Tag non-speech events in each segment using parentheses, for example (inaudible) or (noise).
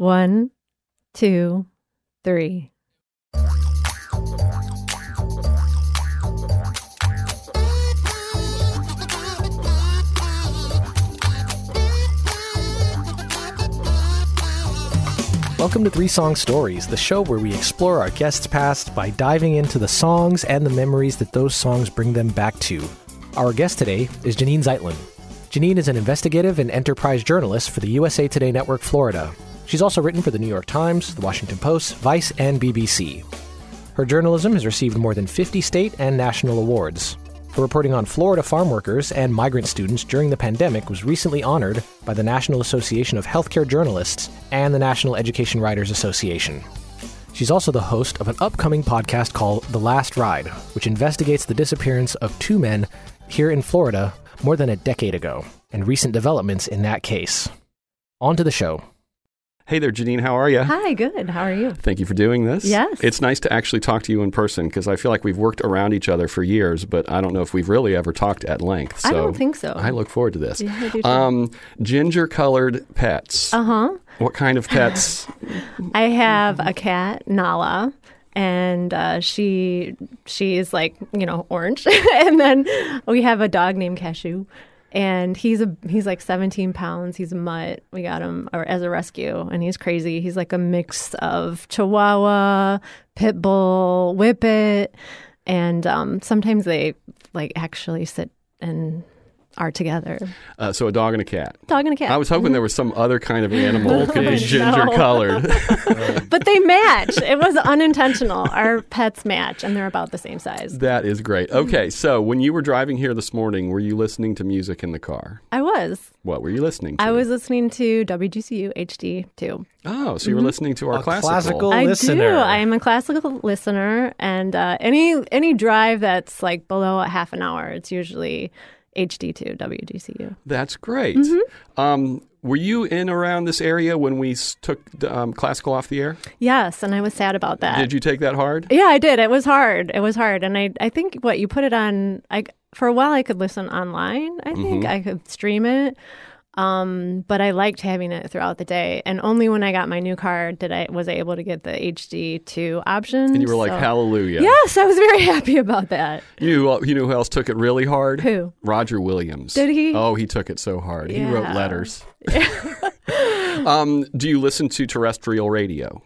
One, two, three. Welcome to Three Song Stories, the show where we explore our guests' past by diving into the songs and the memories that those songs bring them back to. Our guest today is Janine Zeitlin. Janine is an investigative and enterprise journalist for the USA Today Network Florida. She's also written for the New York Times, the Washington Post, Vice, and BBC. Her journalism has received more than 50 state and national awards. Her reporting on Florida farm workers and migrant students during the pandemic was recently honored by the National Association of Healthcare Journalists and the National Education Writers Association. She's also the host of an upcoming podcast called The Last Ride, which investigates the disappearance of two men here in Florida more than a decade ago and recent developments in that case. On to the show. Hey there, Janine. How are you? Hi, good. How are you? Thank you for doing this. Yes. It's nice to actually talk to you in person because I feel like we've worked around each other for years, but I don't know if we've really ever talked at length. So I don't think so. I look forward to this. Yeah. Um, ginger colored pets. Uh huh. What kind of pets? (laughs) I have a cat, Nala, and uh, she she is like you know orange, (laughs) and then we have a dog named Cashew, and he's a he's like 17 pounds. He's a mutt. We got him or, as a rescue, and he's crazy. He's like a mix of Chihuahua, Pit Bull, Whippet, and um, sometimes they like actually sit and are together. Uh, so a dog and a cat. Dog and a cat. I was hoping there was some other kind of animal that (laughs) could be ginger colored. (laughs) (laughs) but they match. It was unintentional. Our pets match, and they're about the same size. that is great. Okay, so when you were driving here this morning, were you listening to music in the car? I was. What were you listening to? I was listening to WGCU HD too. Oh, so you were listening to our A classical. classical- I listener. do. I am a classical listener, and uh, any any drive that's like below a half an hour, it's usually HD2 WGCU. That's great. Mm-hmm. Um, were you in around this area when we took um, classical off the air? Yes, and I was sad about that. Did you take that hard? Yeah, I did. It was hard. It was hard, and I I think what you put it on. I for a while I could listen online. I think Mm-hmm. I could stream it, um, but I liked having it throughout the day. And only when I got my new car did I was I able to get the HD two option. And you were like, so- "Hallelujah!" Yes, I was very (laughs) happy about that. You knew, you knew who else took it really hard? Who? Roger Williams. Did he? Oh, he took it so hard. He wrote Yeah. letters. (laughs) um, do you listen to terrestrial radio?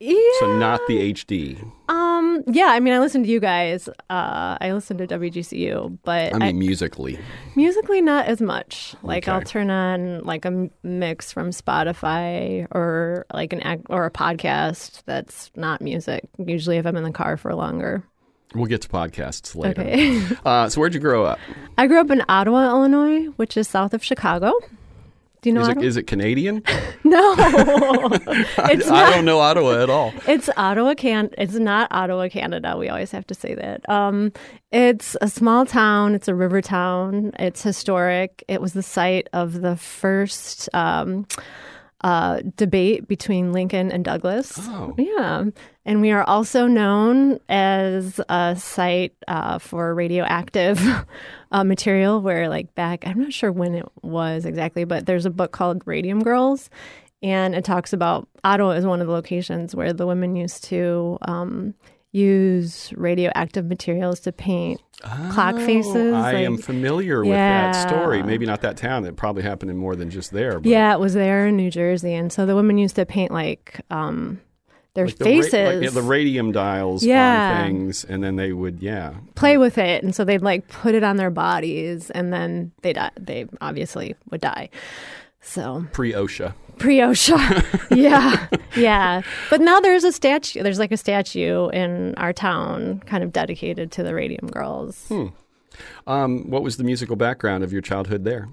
Yeah. So not the HD. Um. Yeah. I mean, I listen to you guys. Uh, I listen to WGCU, but I mean, musically. Musically, not as much. Like I'll turn on like a mix from Spotify or like an or a podcast that's not music. Usually, if I'm in the car for longer. We'll get to podcasts later. Okay. (laughs) Uh, so where'd you grow up? I grew up in Ottawa, Illinois, which is south of Chicago. Do you know Is it, Ottawa? is it Canadian? (laughs) no, (laughs) I, it's I not. don't know Ottawa at all. It's Ottawa, can. It's not Ottawa, Canada. We always have to say that. Um, it's a small town. It's a river town. It's historic. It was the site of the first um, uh, debate between Lincoln and Douglas. Oh. Yeah, and we are also known as a site uh, for radioactive (laughs) uh, material. Where, like, back, I'm not sure when it was exactly, but there's a book called Radium Girls, and it talks about Ottawa is one of the locations where the women used to um, use radioactive materials to paint clock faces. Oh, I like- am familiar with that story. Maybe not that town. It probably happened in more than just there. But Yeah, it was there in New Jersey, and so the women used to paint like um, their like the ra- faces, like, yeah, the radium dials Yeah. on things, and then they would, yeah. play with it, and so they'd like put it on their bodies, and then they die. They obviously would die. So Pre OSHA. pre OSHA, (laughs) yeah, yeah. But now there's a statue. There's like a statue in our town, kind of dedicated to the Radium Girls. Hmm. Um, what was the musical background of your childhood there?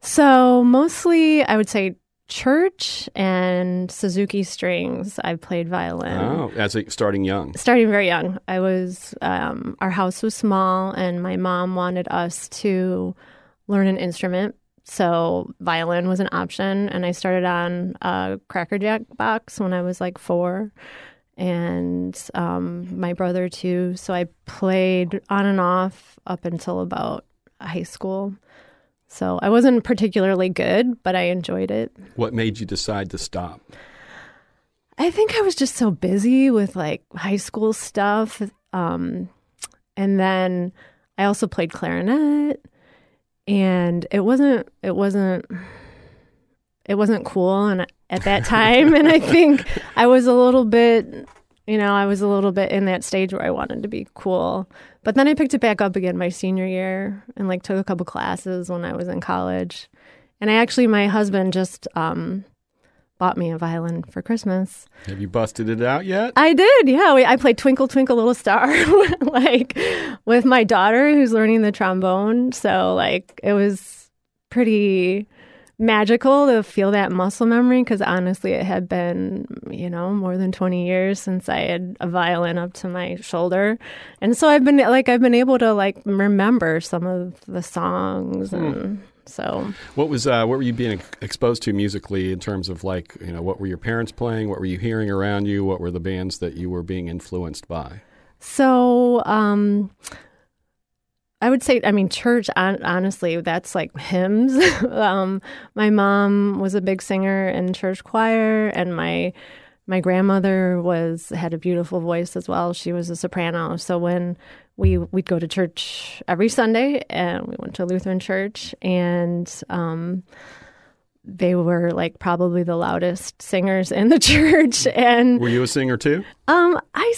So mostly, I would say church and Suzuki strings. I played violin. Oh, as a, starting young. starting very young. I was um, our house was small, and my mom wanted us to learn an instrument. So violin was an option, and I started on a Cracker Jack box when I was like four, and um, my brother too. So I played on and off up until about high school. So I wasn't particularly good, but I enjoyed it. What made you decide to stop? I think I was just so busy with like high school stuff. Um, and then I also played clarinet and it wasn't, it wasn't, it wasn't cool. And at that time, and I think I was a little bit, you know, I was a little bit in that stage where I wanted to be cool. But then I picked it back up again my senior year and like took a couple classes when I was in college. And I actually, my husband just, um, bought me a violin for Christmas. Have you busted it out yet? I did, yeah. We, I played Twinkle Twinkle Little Star (laughs) like with my daughter who's learning the trombone. So like it was pretty magical to feel that muscle memory because honestly it had been you know more than 20 years since i had a violin up to my shoulder and so i've been like i've been able to like remember some of the songs hmm. and so What was uh, what were you being exposed to musically in terms of like you know what were your parents playing? What were you hearing around you? What were the bands that you were being influenced by? So, um, I would say, I mean, church, hon- honestly, that's like hymns. (laughs) um, my mom was a big singer in church choir, and my my grandmother was had a beautiful voice as well. She was a soprano. So when we we'd go to church every Sunday, and we went to Lutheran church, and um, they were like probably the loudest singers in the (laughs) church, and Were you a singer too? um, I,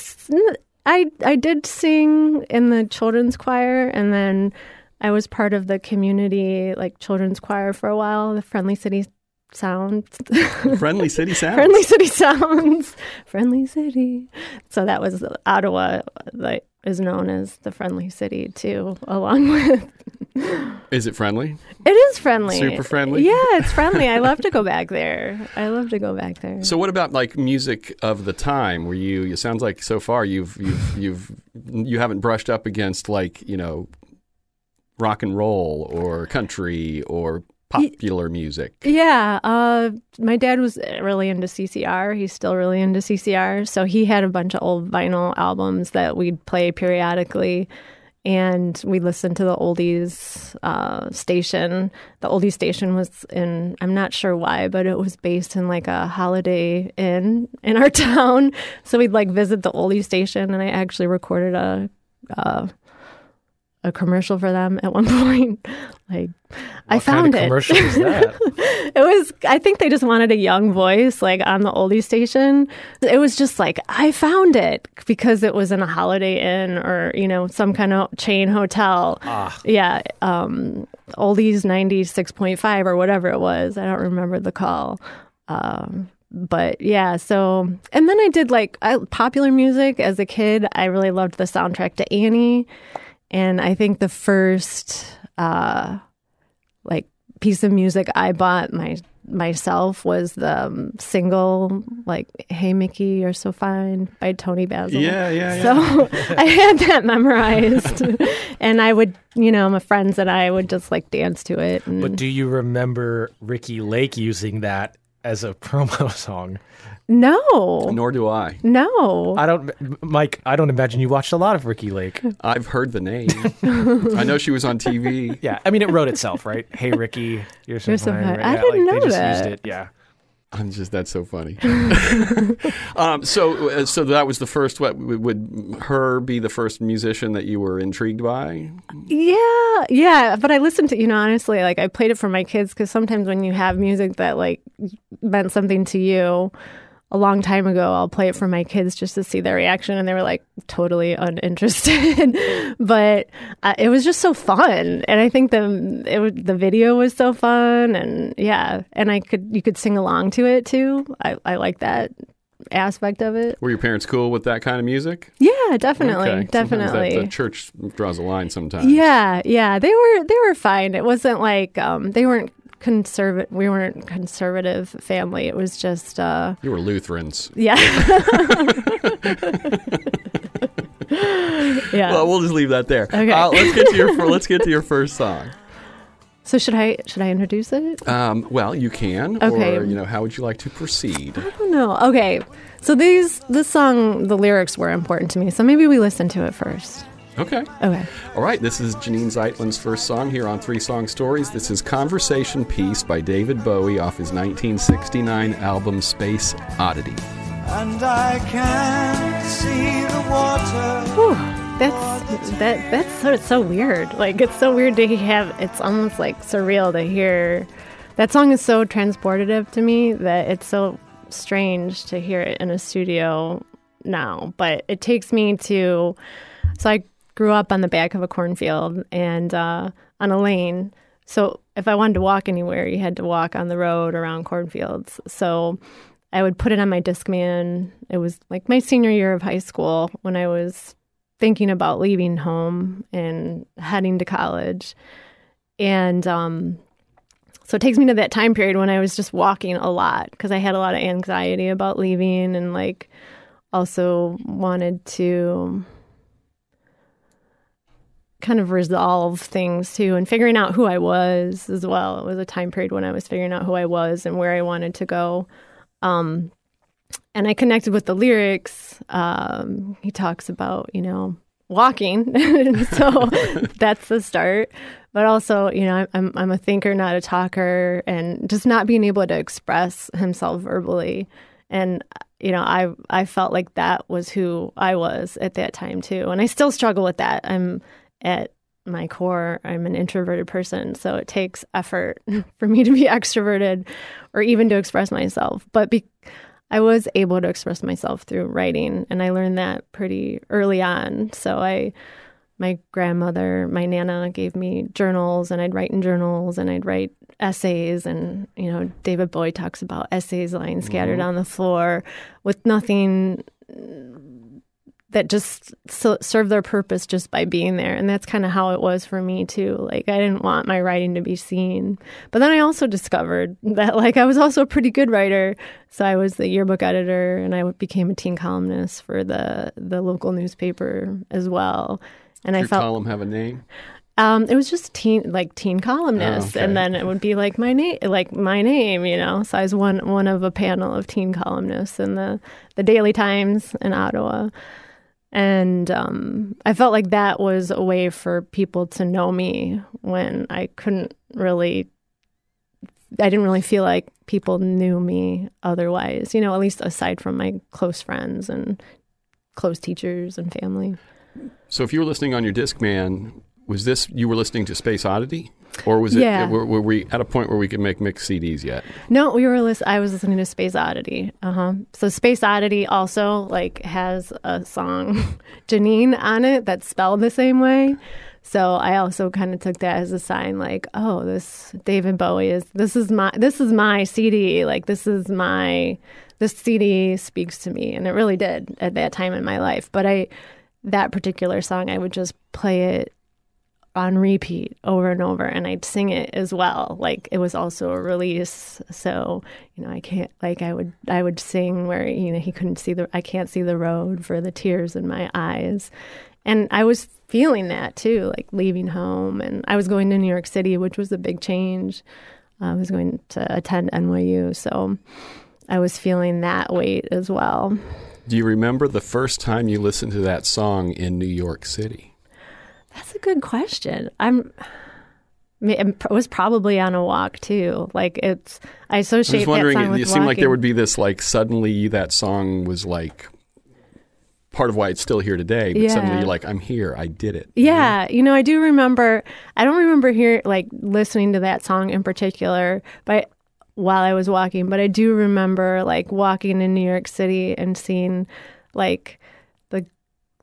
I, I did sing in the children's choir, and then I was part of the community like children's choir for a while, the Friendly City Sound, Friendly City (laughs) Sounds. Friendly City Sounds, Friendly City. So that was Ottawa, that is known as the Friendly City too, along with. (laughs) Is it friendly? It is friendly, Super friendly? Yeah, it's friendly. I love to go back there. I love to go back there. So what about like music of the time? Were you? It sounds like so far you've you've you've you haven't brushed up against like you know rock and roll or country or popular music. Yeah, uh, my dad was really into CCR. He's still really into CCR. So he had a bunch of old vinyl albums that we'd play periodically. And we listened to the oldies uh, station. The oldies station was in, I'm not sure why, but it was based in like a holiday inn in our (laughs) town. So we'd like visit the oldies station, and I actually recorded a uh, a commercial for them at one (laughs) point. Like, I found kind of it. (laughs) it was i think they just wanted a young voice like on the oldie station. It was just like i found it because it was in a holiday inn or you know some kind of chain hotel. Ah. yeah um oldies 96.5 or whatever it was. I don't remember the call. Um but yeah so and then i did like I, popular music as a kid. I really loved the soundtrack to annie and i think the first uh like piece of music I bought my myself was the um, single like "Hey Mickey, You're So Fine" by Toni Basil. Yeah, yeah, yeah. So (laughs) I had that memorized, (laughs) and I would, you know, my friends and I would just like dance to it. And But do you remember Ricki Lake using that as a (laughs) promo song? no, Nor do I. no, I don't, Mike. I don't imagine you watched a lot of Ricki Lake. I've heard the name. I know she was on TV. (laughs) Yeah, I mean it wrote itself, right? Hey Ricky, you're so, You're so fine. fine. right? I Yeah, didn't like, know they just that. used it. Yeah. (laughs) I'm just that's so funny. (laughs) um, so uh, so that was the first. What would- would her be the first musician that you were intrigued by? Yeah, yeah, but I listened to you know honestly, like I played it for my kids because sometimes when you have music that like meant something to you a long time ago, I'll play it for my kids just to see their reaction, and they were like totally uninterested. (laughs) but uh, it was just so fun, and I think the it the video was so fun, and yeah, and I could you could sing along to it too. I I like that aspect of it. Were your parents cool with that kind of music? Yeah, definitely, Okay. Definitely. That, the church draws a line sometimes. Yeah, yeah, they were they were fine. It wasn't like um, they weren't conservative. We weren't conservative family. It was just uh, You were Lutherans. yeah, (laughs) yeah. Well, we'll just leave that there. Okay. Uh, let's get to your let's get to your first song. so should I should I introduce it? Um, well, you can. Okay. Or you know, how would you like to proceed? I don't know. Okay, so these this song the lyrics were important to me. So maybe we listen to it first. Okay. Okay. All right. This is Janine Zeitlin's first song here on Three Song Stories. This is "Conversation Piece" by David Bowie off his 1969 album Space Oddity. and I can't see the water. Whew, that's that that's so it's so weird. Like it's so weird to have. It's almost like surreal to hear. That song is so transportative to me that it's so strange to hear it in a studio now. But it takes me to. So I grew up on the back of a cornfield and uh, on a lane. So if I wanted to walk anywhere, you had to walk on the road around cornfields. So I would put it on my Discman. It was like my senior year of high school when I was thinking about leaving home and heading to college. And um, so it takes me to that time period when I was just walking a lot because I had a lot of anxiety about leaving and like also wanted to kind of resolve things too and figuring out who I was as well. It was a time period when I was figuring out who I was and where I wanted to go. Um, and I connected with the lyrics. Um, he talks about, you know, walking. (laughs) so (laughs) that's the start. But also, you know, I'm I'm a thinker, not a talker, and just not being able to express himself verbally. And you know, I I felt like that was who I was at that time too, and I still struggle with that. I'm at my core, I'm an introverted person, so it takes effort (laughs) for me to be extroverted or even to express myself. But be, I was able to express myself through writing, and I learned that pretty early on. So I, my grandmother, my nana gave me journals, and I'd write in journals, and I'd write essays, and you know, David Bowie talks about essays lying scattered Mm-hmm. on the floor with nothing that just so, serve their purpose just by being there. And that's kind of how it was for me too. Like I didn't want my writing to be seen. But then I also discovered (laughs) that like I was also a pretty good writer. So I was the yearbook editor and I became a teen columnist for the the local newspaper as well. And I Your felt column have a name? um, it was just teen, like teen columnist, Oh, okay. and then it would be like my name, like my name, you know. So I was one one of a panel of teen columnists in the the Daily Times in Ottawa, and um, I felt like that was a way for people to know me when I couldn't really. I didn't really feel like people knew me otherwise, you know, at least aside from my close friends and close teachers and family. So if you were listening on your Discman, was this you were listening to Space Oddity, or was it? Yeah. Were, were we at a point where we could make mixed CDs yet? No, we were. Lis- I was listening to Space Oddity. Uh huh. So Space Oddity also like has a song, (laughs) Janine, on it that's spelled the same way. So I also kind of took that as a sign, like, oh, this David Bowie is this is my this is my CD. Like this is my this CD speaks to me, and it really did at that time in my life. But I that particular song, I would just play it on repeat over and over and I'd sing it as well. Like it was also a release. So, you know, I can't like I would I would sing where, you know, he couldn't see the I can't see the road for the tears in my eyes. And I was feeling that too, like leaving home and I was going to New York City, which was a big change. I was going to attend NYU, so I was feeling that weight as well. Do you remember the first time you listened to that song in New York City? That's a good question. I'm. It was probably on a walk too. Like it's, I associate. Associate just wondering. that song It, with it seemed like there would be this like suddenly that song was like part of why it's still here today. But suddenly you're like, I'm here. I did it. Yeah, you know, I do remember. I don't remember here like listening to that song in particular, but while I was walking, but I do remember like walking in New York City and seeing like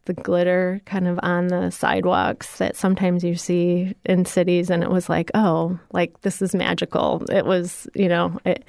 the glitter kind of on the sidewalks that sometimes you see in cities, and it was like, oh, like this is magical. It was, you know, it,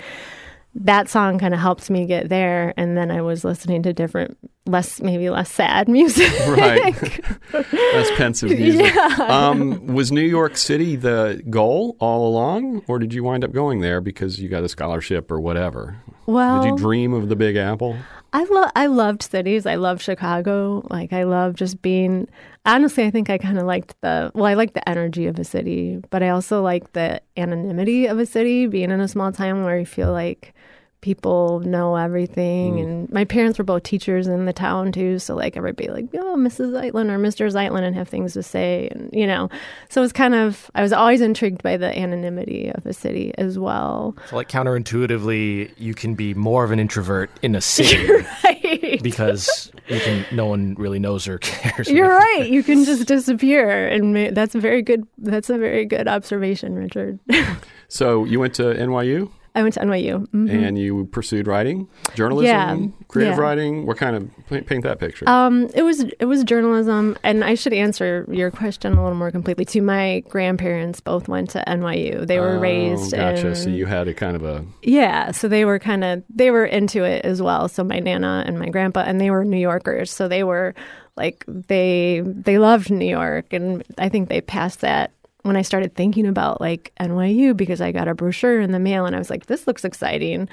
that song kind of helped me get there, and then I was listening to different, less maybe less sad (laughs) music. Right. (laughs) That's pensive music. Um, was New York City the goal all along, or did you wind up going there because you got a scholarship or whatever? Well, Did you dream of the Big Apple? I love I loved cities. I love Chicago. Like I love just being honestly, I think I kind of liked the well, I like the energy of a city, but I also like the anonymity of a city, being in a small town where you feel like people know everything mm. and my parents were both teachers in the town too so like everybody like oh mrs zeitlin or mr zeitlin and have things to say and you know so it's kind of i was always intrigued by the anonymity of a city as well So, like counterintuitively, you can be more of an introvert in a city (laughs) right. because you can. No one really knows or (laughs) cares. You're right. You can just disappear, and ma- that's a very good. That's a very good observation, Richard. (laughs) So you went to NYU I went to NYU. Mhm. and you pursued writing, journalism, Yeah, creative yeah. writing. What kind of paint, paint that picture? Um, it was it was journalism, and I should answer your question a little more completely. Too, my grandparents both went to NYU. They were Oh, raised Gotcha. in So you had a kind of a yeah, so they were kind of they were into it as well. So my nana and my grandpa, and they were New Yorkers, so they were like they they loved New York, and I think they passed that when I started thinking about like NYU because I got a brochure in the mail, and I was like, this looks exciting,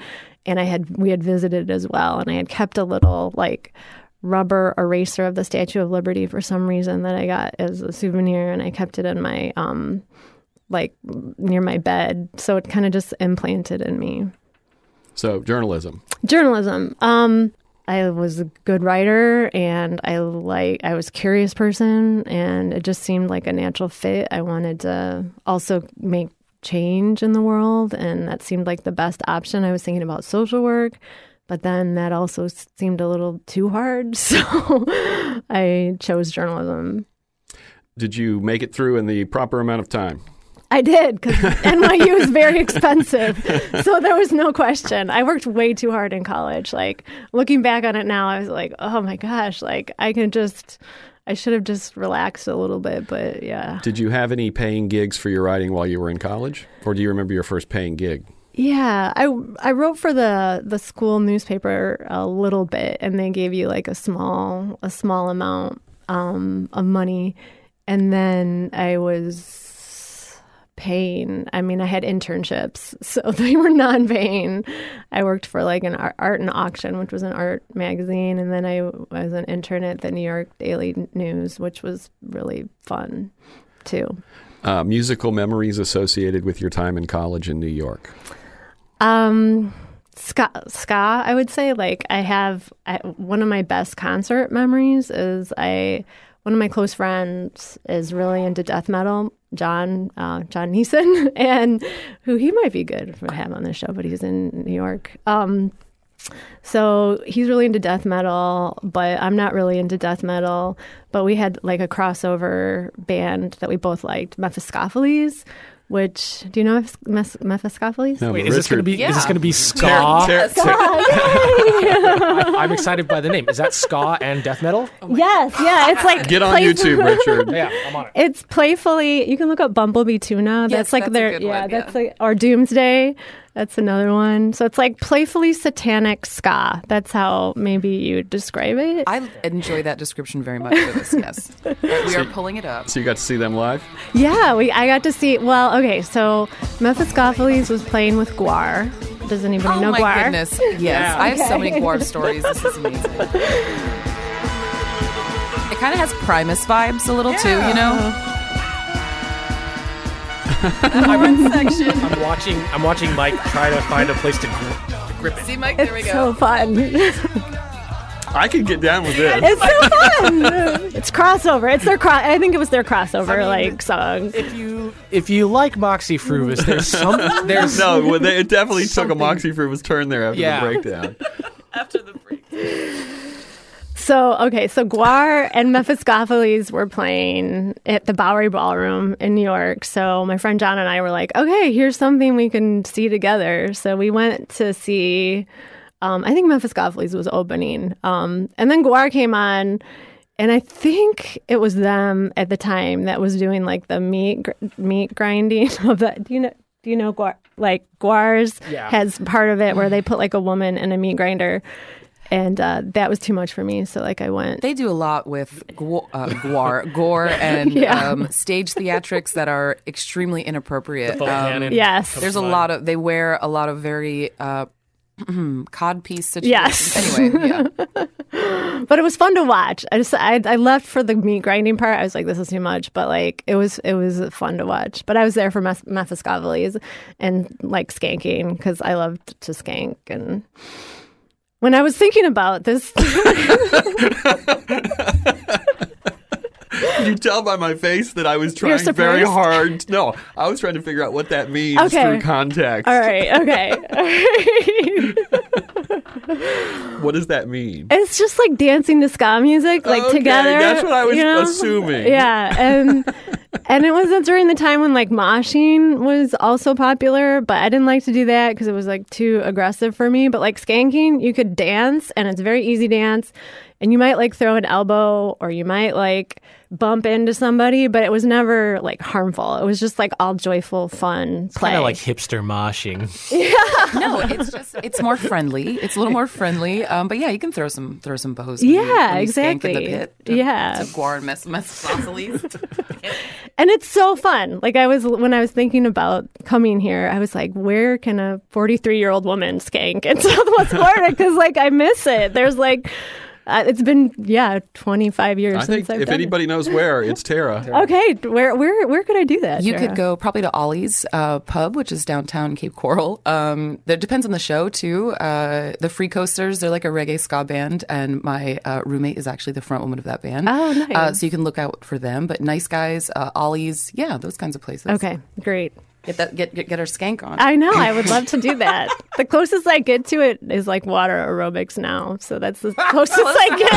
and I had we had visited as well, and I had kept a little like rubber eraser of the Statue of Liberty for some reason that I got as a souvenir, and I kept it in my um like near my bed, so it kind of just implanted in me. So journalism. journalism. Um i was a good writer and i like i was curious person and it just seemed like a natural fit. I wanted to also make change in the world and that seemed like the best option. I was thinking about social work but then that also seemed a little too hard. (laughs) So i chose journalism. Did you make it through in the proper amount of time? I did because (laughs) NYU is very expensive, so there was no question. I worked way too hard in college. Like looking back on it now, I was like, oh my gosh, like I can just, I should have just relaxed a little bit. But yeah, Did you have any paying gigs for your writing while you were in college, or do you remember your first paying gig? yeah. I I wrote for the the school newspaper a little bit, and they gave you like a small a small amount um, of money, and then I was paying. I mean, I had internships, (laughs) so they were non-paying. I worked for like an art, art and auction, which was an art magazine, and then I was an intern at the New York Daily News, which was really fun too. Uh, musical memories associated with your time in college in New York. Um, ska, ska, I would say. Like, I have I, one of my best concert memories is I. One of my close friends is really into death metal, John uh, John Neeson, (laughs) and who he might be good to have on this show, but he's in New York. Um, so he's really into death metal, but I'm not really into death metal. But we had like a crossover band that we both liked, Mephiskapheles. Which do you know Meph- Meph- Mephiskapheles? No, Wait, is this going to Richard- be? Is this going to be ska? ter- ter- (laughs) I, I'm excited by the name. Is that ska and death metal? (laughs) Yes, yeah, it's like Get on play- YouTube, Richard. Yeah, I'm on it. It's playfully. You can look up Bumblebee Tuna. Yes, That's like that's a their good yeah. one, That's like or Doomsday. That's another one. So it's like playfully satanic ska. That's how maybe you would describe it. I enjoy that description very much for this. Yes, (laughs) All right, we are pulling it up. So you got to see them live? yeah, we. I got to see. Well, okay. So Mephiskapheles was playing with GWAR. Does anybody Oh know GWAR? Oh my goodness! Yes, (laughs) I have so many GWAR stories. This is amazing. (laughs) It kind of has Primus vibes a little too, you know. (laughs) I'm, I'm watching. I'm watching Mike try to find a place to, gr- to grip it. See, Mike, there we It's go. so fun. I could get down with this. it's so fun. (laughs) it's crossover. It's their cross. I think it was their crossover like song. If you if you like Moxy Früvous, there's some (laughs) there's No, well, they, it definitely took a Something- Moxy Früvous turn there after Yeah. the breakdown. After the break. So okay, so GWAR and Mephiskapheles were playing at the Bowery Ballroom in New York. So my friend John and I were like, okay, here's something we can see together. So we went to see. Um, I think Mephiskapheles was opening, um, and then GWAR came on, and I think it was them at the time that was doing like the meat gr- meat grinding (laughs) of that. Do you know? Do you know GWAR? Like GWAR's Yeah. has part of it where they put like a woman in a meat grinder. And uh, that was too much for me, so like I went. They do a lot with gu- uh, guar, gore, (laughs) and Yeah. um, stage theatrics that are extremely inappropriate. full Um. Yes. There's a mind. lot of they wear a lot of very uh, (clears throat) codpiece situations. Yes. Anyway, yeah. (laughs) but it was fun to watch. I just I, I left for the meat grinding part. I was like, this is too much, but like it was it was fun to watch. But I was there for Meph- Mephiskapheles and like skanking because I loved to skank. And when I was thinking about this, (laughs) (laughs) (laughs) You tell by my face that I was trying very hard? No, I was trying to figure out what that means Okay. through context. all right, okay, all right. (laughs) What does that mean? It's just like dancing to ska music, like Okay, together. that's what I was you know? assuming. Yeah, and (laughs) and it was during the time when like moshing was also popular, but I didn't like to do that because it was like too aggressive for me. But like skanking, you could dance, and it's a very easy dance, and you might like throw an elbow or you might like bump into somebody, but it was never like harmful. It was just like all joyful, fun play. Kind of like hipster moshing. (laughs) yeah. no, it's just it's more friendly. It's a little more friendly. Um, but yeah, you can throw some throw some bows. when you- Yeah, when you skank in the exactly. pit to- Yeah. to GWAR and Mes- Mephiskapheles. (laughs) (laughs) and it's so fun. Like I was when I was thinking about coming here, I was like, where can a 43 year old woman skank in Southwest Florida? Because like I miss it. There's like, uh, it's been yeah 25 years I since think I've if done anybody knows where, it's Tara. (laughs) It. Okay, where where where could I do that? You Sarah? could go probably to Ollie's uh, Pub, which is downtown Cape Coral. Um, that depends on the show too. Uh, the Free Coasters, they're like a reggae ska band, and my uh, roommate is actually the front woman of that band. Oh, nice. Uh, so you can look out for them. But Nice Guys, uh, Ollie's, yeah, those kinds of places. Okay, great. Get that get get, get our skank on. I know. I would love to do (laughs) that. the closest I get to it is like water aerobics now. So that's the (laughs) closest I get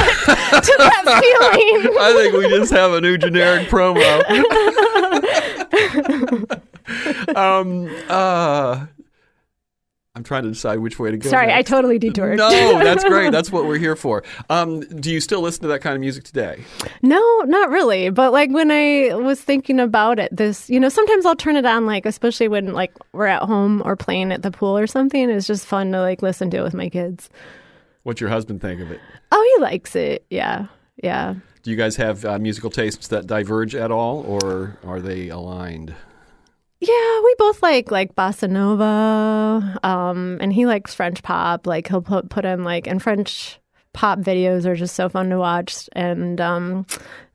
to that (laughs) feeling. I think we just have a new generic promo. um, uh, I'm trying to decide which way to go. Sorry, I next. totally detoured. No, that's great. (laughs) That's what we're here for. Um, do you still listen to that kind of music today? No, not really. But like when I was thinking about it, this, you know, sometimes I'll turn it on, like, especially when like we're at home or playing at the pool or something. It's just fun to like listen to it with my kids. What's your husband think of it? Oh, he likes it. Yeah. Yeah. Do you guys have uh, musical tastes that diverge at all, or are they aligned? Yeah, we both like like bossa nova, um, and he likes French pop. Like he'll put put in like and French pop videos are just so fun to watch. And um,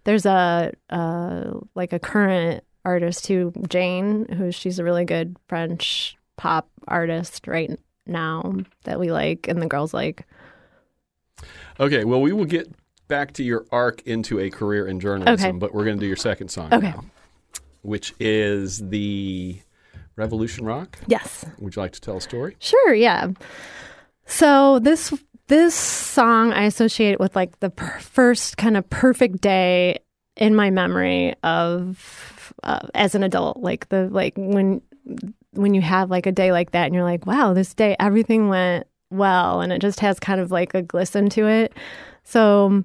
there's a uh, like a current artist who Jain, who she's a really good French pop artist right now that we like, and the girls like. Okay, well, we will get back to your arc into a career in journalism, Okay. but we're going to do your second song Okay. now, which is the Revolution Rock. Yes. Would you like to tell a story? Sure, yeah. So this this song I associate with like the per- first kind of perfect day in my memory of uh, as an adult, like the like when when you have like a day like that and you're like, wow, this day everything went well, and it just has kind of like a glisten to it. So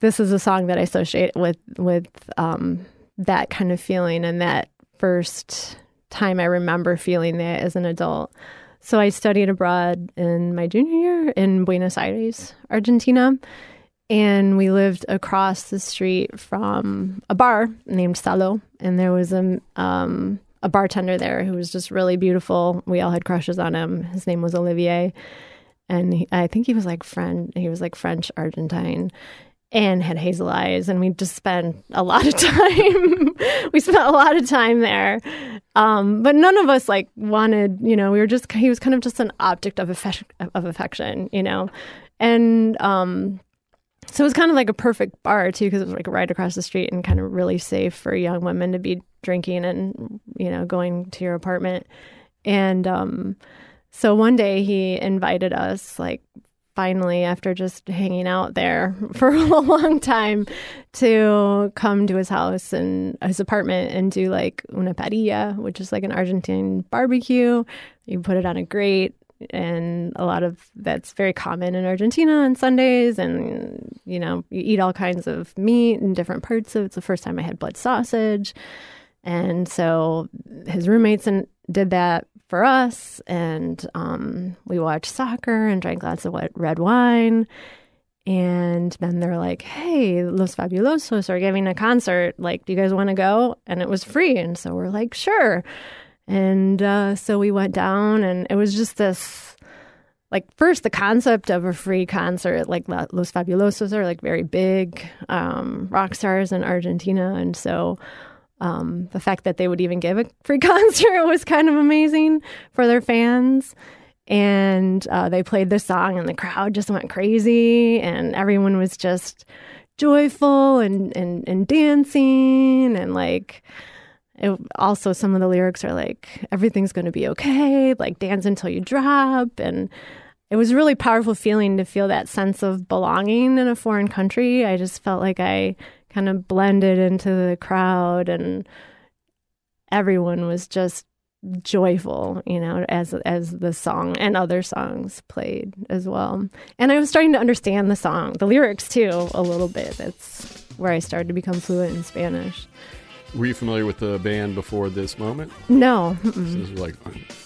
this is a song that I associate with with um, that kind of feeling and that first time I remember feeling that as an adult. So I studied abroad in my junior year in Buenos Aires, Argentina, and we lived across the street from a bar named Salo, and there was a um, a bartender there who was just really beautiful. We all had crushes on him. His name was Olivier, and he, I think he was like friend. He was like French Argentine, and had hazel eyes. And we just spent a lot of (laughs) time. we spent a lot of time there, um, but none of us like wanted. You know, we were just. He was kind of just an object of affection. Of affection, you know, and um, so it was kind of like a perfect bar too, because it was like right across the street and kind of really safe for young women to be drinking and you know going to your apartment. And um, so one day he invited us, like finally after just hanging out there (laughs) for (laughs) a long time, to come to his house and his apartment and do like una parrilla, which is like an Argentine barbecue. You put it on a grate and a lot of that's very common in Argentina on Sundays. And you know, you eat all kinds of meat and different parts of it. It's the first time I had blood sausage, and so his roommates and did that for us, and um, we watched soccer and drank lots of red wine. And then they're like, "Hey, Los Fabulosos are giving a concert. Like, do you guys want to go?" And it was free, and so we're like, "Sure." And uh, so we went down, and it was just this like first the concept of a free concert like los fabulosos are like very big um, rock stars in argentina and so um, the fact that they would even give a free (laughs) concert was kind of amazing for their fans and uh, they played this song and the crowd just went crazy and everyone was just joyful and, and, and dancing and like it, also some of the lyrics are like everything's going to be okay like dance until you drop and it was a really powerful feeling to feel that sense of belonging in a foreign country. I just felt like I kind of blended into the crowd and everyone was just joyful, you know, as as the song and other songs played as well. And I was starting to understand the song, the lyrics too, a little bit. That's where I started to become fluent in Spanish. Were you familiar with the band before this moment? No. So this was like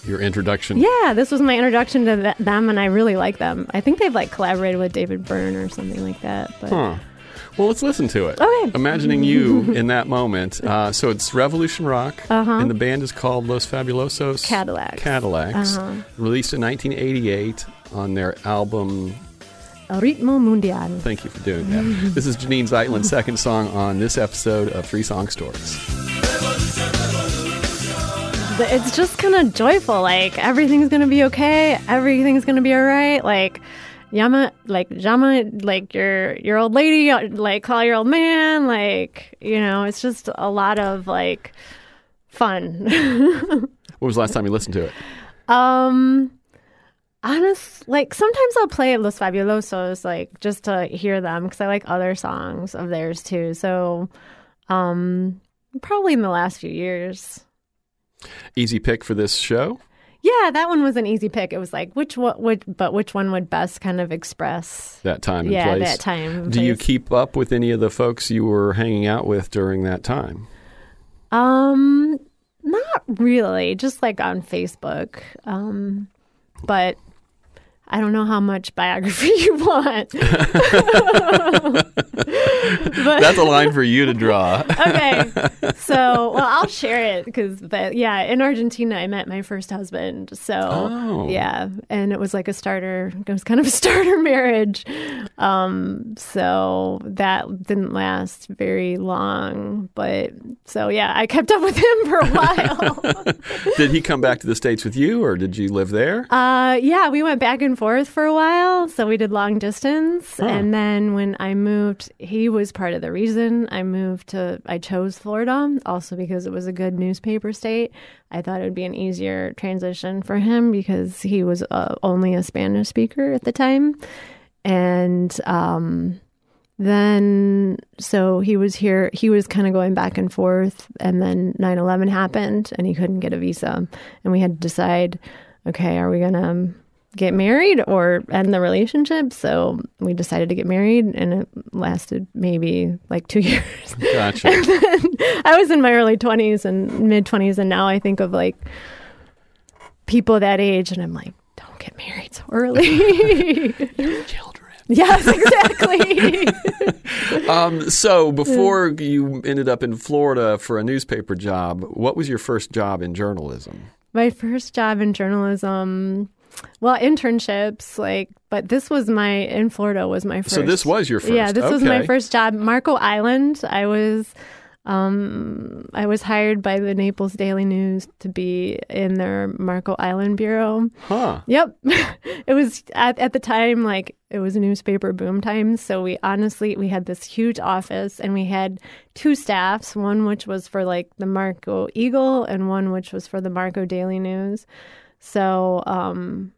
your introduction. Yeah, this was my introduction to them, and I really like them. I think they've like collaborated with David Byrne or something like that. But Huh. Well, let's listen to it. Okay. Imagining you in that moment. Uh, so it's Revolution Rock, and the band is called Los Fabulosos Cadillacs. Cadillacs, Uh-huh. released in 1988 on their album. Ritmo Mundial. Thank you for doing that. (laughs) this is Janine Zeitlin's second song on this episode of Three Song Stories. It's just kind of joyful. Like everything's gonna be okay. Everything's gonna be all right. Like. Yama, like Yama, like your your old lady, like call your old man, like you know, it's just a lot of like fun. (laughs) What was the last time you listened to it? Um, honest, like sometimes I'll play Los Fabulosos, like just to hear them because I like other songs of theirs too. So, um, probably in the last few years. Easy pick for this show? Yeah, that one was an easy pick. It was like which one would, but which one would best kind of express? That time and yeah, place. that time. Do you keep up with any of the folks you were hanging out with during that time? Um, not really. Just like on Facebook. Um, but I don't know how much biography (laughs) you want. but (laughs) That's a line for you to draw. (laughs) okay. So, well, I'll share it because, but yeah, in Argentina, I met my first husband. So, Oh. yeah, and it was like a starter. It was kind of a starter marriage. Um, so that didn't last very long. But so, yeah, I kept up with him for a while. did he come back to the States with you or did you live there? Uh, yeah, we went back and forth for a while. So we did long distance. And then when I moved, he was part of the reason I moved to, I chose Florida, also because it was a good newspaper state. I thought it would be an easier transition for him because he was uh, only a Spanish speaker at the time. And, um, then so he was here he was kind of going back and forth and then 9-11 happened and he couldn't get a visa and we had to decide okay are we gonna get married or end the relationship so we decided to get married and it lasted maybe like two (laughs) years Gotcha. (laughs) i was in my early 20s and mid 20s and now i think of like people that age and i'm like don't get married so early (laughs) Children. yes exactly Um, so before you ended up in Florida for a newspaper job, what was your first job in journalism? My first job in journalism, well, internships, like, but this was my in Florida was my first. So this was your first. Yeah, this was my first job. Marco Island. I was, um, I was hired by the Naples Daily News to be in their Marco Island bureau. Huh. Yep. (laughs) it was at, at the time like it was newspaper boom times. So we honestly we had this huge office and we had two staffs, one which was for like the Marco Eagle and one which was for the Marco Daily News. So um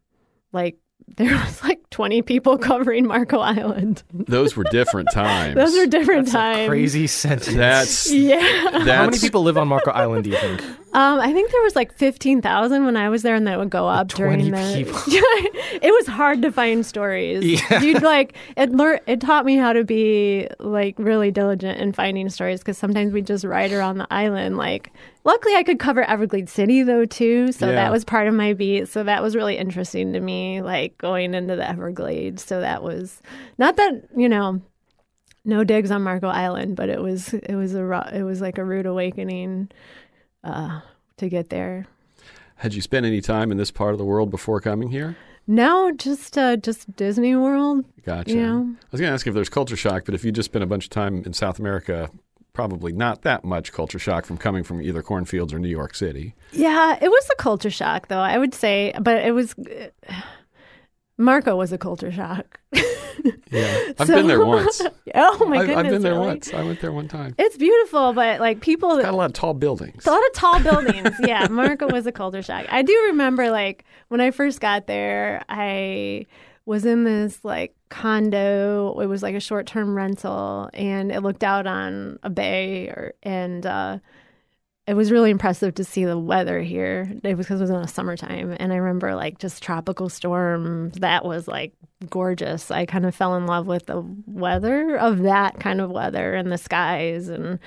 like (laughs) there was like 20 people covering Marco Island. Those were different (laughs) times. Those are different That's a times. crazy sentence. That's (laughs) Yeah. that's How many people live on Marco Island, do you think? Um, I think there was like fifteen thousand when I was there, and that would go up 20 during the. people. it was hard to find stories. Yeah. You'd like it. Lear- it taught me how to be like really diligent in finding stories because sometimes we just ride around the island. Like, luckily, I could cover Everglades City though too, so Yeah. that was part of my beat. So that was really interesting to me, like going into the Everglades. So that was not that you know no digs on Marco Island, but it was it was a it was like a rude awakening uh, to get there. Had you spent any time in this part of the world before coming here? No, just uh, just Disney World. Gotcha. Yeah. I was going to ask if there's culture shock, but if you just spent a bunch of time in South America, probably not that much culture shock from coming from either cornfields or New York City. Yeah, it was a culture shock though. I would say, but it was (sighs) Marco was a culture shock. (laughs) Yeah, (laughs) I've So- been there once. (laughs) oh my goodness! I've been there really? once. I went there one time. It's beautiful, but like people, Got a lot of tall buildings. a lot of tall buildings. yeah, Marco was a culture shock. I do remember like when I first got there, I was in this like condo. It was like a short term rental, and it looked out on a bay, or and uh, it was really impressive to see the weather here. It was because it was in the summertime, and I remember like just tropical storms. That was like gorgeous. I kind of fell in love with the weather of that kind of weather and the skies and.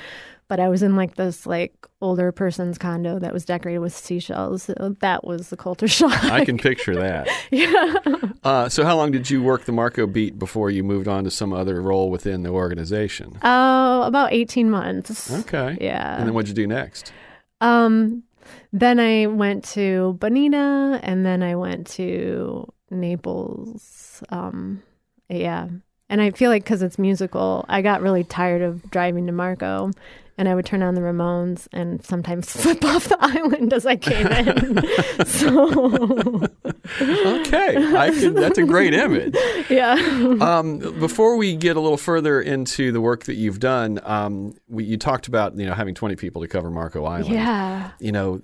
But I was in like this like older person's condo that was decorated with seashells. So that was the culture (laughs) shock. I can picture that. (laughs) yeah. Uh, so, how long did you work the Marco beat before you moved on to some other role within the organization? Oh, about eighteen months. Okay. Yeah. And then what'd you do next? Um, then I went to Bonita, and then I went to Naples. Um, yeah, and I feel like because it's musical, I got really tired of driving to Marco, and I would turn on the Ramones and sometimes (laughs) slip off the (laughs) island as I came in. (laughs) so Okay, I can, that's a great image. yeah, Um, before we get a little further into the work that you've done, um, we, you talked about you know having twenty people to cover Marco Island. yeah. You know,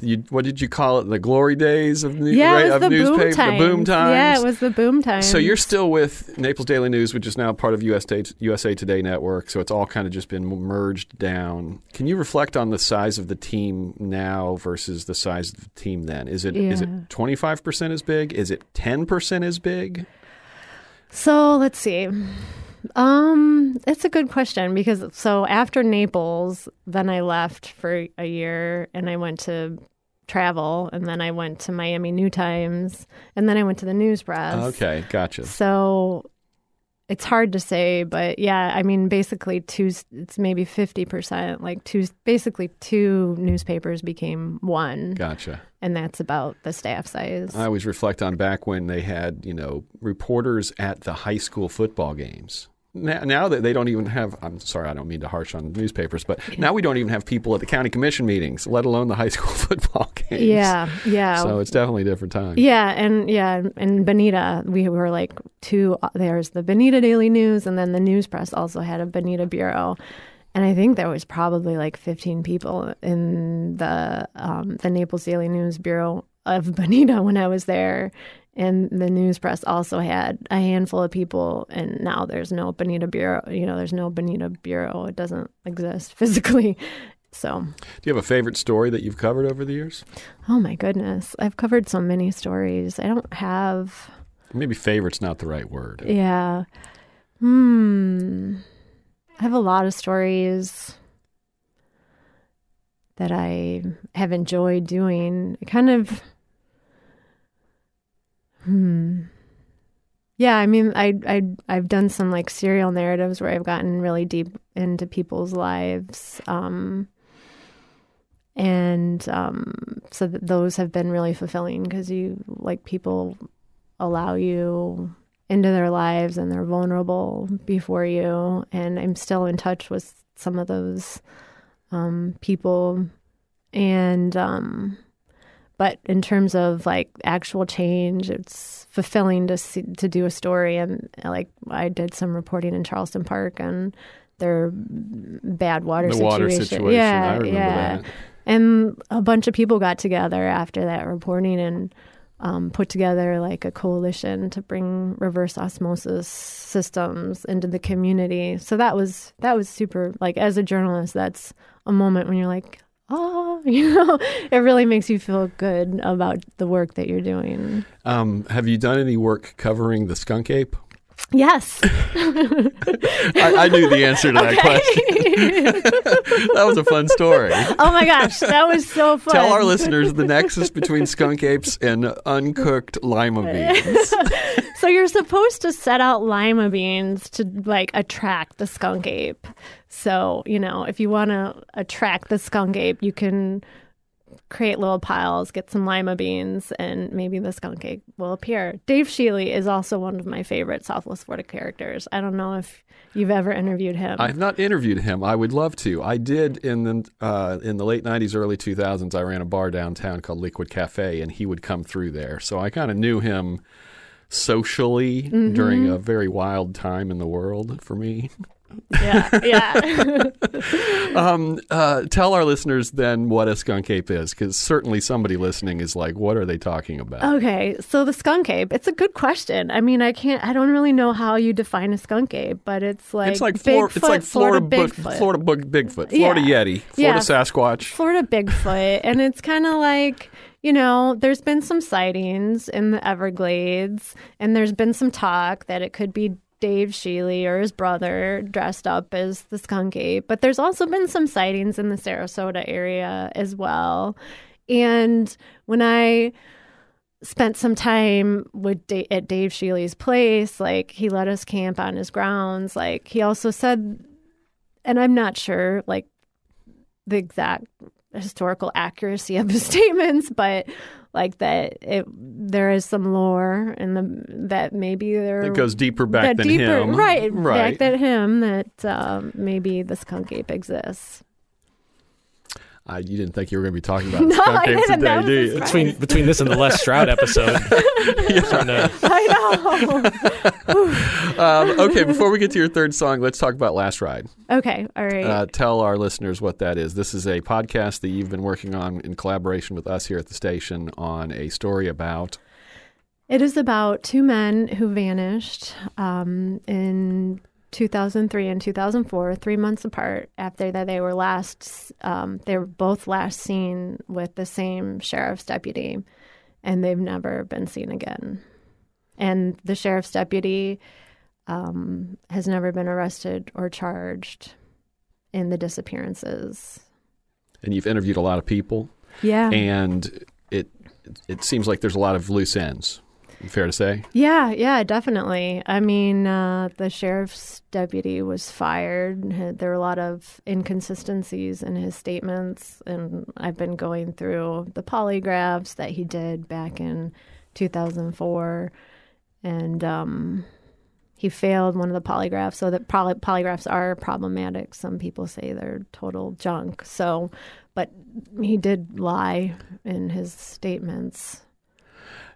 you, what did you call it? The glory days of, new, Yeah, right, of the boom newspaper, times. the boom times. Yeah, it was the boom times. So you're still with Naples Daily News, which is now part of USA, USA Today Network. So it's all kind of just been merged down. Can you reflect on the size of the team now versus the size of the team then? Is it is Yeah. it 25 percent as big? Is it 10 percent as big? So let's see. Um, it's a good question because so after Naples, then I left for a year and I went to travel and then I went to Miami New Times and then I went to the News Press. Okay, gotcha. So it's hard to say, but yeah, I mean, basically two, it's maybe 50%, like two, basically two newspapers became one Gotcha. and that's about the staff size. I always reflect on back when they had, you know, reporters at the high school football games. Now, now that they don't even have, I'm sorry, I don't mean to harsh on newspapers, but now we don't even have people at the county commission meetings, let alone the high (laughs) school football games. yeah, yeah. So it's definitely a different time. Yeah, and yeah, and Bonita, we were like two. There's the Bonita Daily News, and then the News Press also had a Bonita bureau, and I think there was probably like 15 people in the um, the Naples Daily News bureau of (laughs) Bonita when I was there, and the News Press also had a handful of people, and now there's no Bonita bureau. You know, there's no Bonita bureau. It doesn't exist (laughs) physically. So, Do you have a favorite story that you've covered over the years? oh my goodness, I've covered so many stories. I don't have. Maybe favorite's not the right word. Yeah. Hmm. I have a lot of stories that I have enjoyed doing. I kind of. Hmm. Yeah, I mean, I I I've done some like serial narratives where I've gotten really deep into people's lives, um, and um, so th- those have been really fulfilling because you like people allow you into their lives and they're vulnerable before you. And I'm still in touch with some of those um, people. And, um, but in terms of like actual change, it's fulfilling to see, to do a story. And like I did some reporting in Charleston Park and their bad water the situation. water situation. Yeah, I remember yeah. that. And a bunch of people got together after that reporting and um, put together like a coalition to bring reverse osmosis systems into the community. So that was that was super. Like as a journalist, that's a moment when you're like, oh, (laughs) you know, it really makes you feel good about the work that you're doing. Um, have you done any work covering the skunk ape? Yes. I, I knew the answer to that question. (laughs) that was a fun story. oh my gosh, that was so fun. (laughs) Tell our listeners the nexus between skunk apes and uncooked lima (laughs) beans. So you're supposed to set out lima beans to like attract the skunk ape. So, you know, if you want to attract the skunk ape, you can create little piles, get some lima beans, and maybe the skunk ape will appear. Dave Shealy is also one of my favorite Southwest Florida characters. I don't know if you've ever interviewed him. I've not interviewed him. I would love to. I did in the uh, in the late '90s, early 2000s. I ran a bar downtown called Liquid Cafe, and he would come through there. So I kind of knew him socially Mm-hmm. during a very wild time in the world for me. Yeah, yeah. (laughs) Um, uh, tell our listeners then what a skunk ape is, because certainly somebody listening is like, what are they talking about? okay, so the skunk ape. It's a good question. I mean, I can't. I don't really know how you define a skunk ape, but it's like it's like Flor- Bigfoot, it's like Florida, Book- Bigfoot. Florida Bigfoot, Florida Yeah. Yeti, Florida Yeah. Sasquatch. Florida Bigfoot, and it's kind of like you know, there's been some sightings in the Everglades, and there's been some talk that it could be Dave Shealy or his brother dressed up as the skunk ape. But there's also been some sightings in the Sarasota area as well. And when I spent some time with at Dave Shealy's place, like he let us camp on his grounds. Like he also said, and I'm not sure, like the exact historical accuracy of his (laughs) statements, but like that it there is some lore and the that maybe there It goes deeper back that than deeper him. right right. back than him that um, maybe the skunk ape exists. Uh, you didn't think you were going to be talking about (laughs) No, skunk I didn't. today, That do you? Between between this and the Les Stroud episode, (laughs) trying to- I know. (laughs) um, okay, before we get to your third song, let's talk about Last Ride. okay, all right. Uh, tell our listeners what that is. This is a podcast that you've been working on in collaboration with us here at the station on a story about. It is about two men who vanished um, in 2003 and 2004, three months apart after that they were last, um, they were both last seen with the same sheriff's deputy, and they've never been seen again. And the sheriff's deputy um, has never been arrested or charged in the disappearances. And you've interviewed a lot of people, Yeah. and it it seems like there's a lot of loose ends. Fair to say. Yeah, yeah, definitely. I mean, uh, the sheriff's deputy was fired. There were a lot of inconsistencies in his statements, and I've been going through the polygraphs that he did back in 2004, and um, he failed one of the polygraphs. So that poly- polygraphs are problematic. Some people say they're total junk. So, but he did lie in his statements.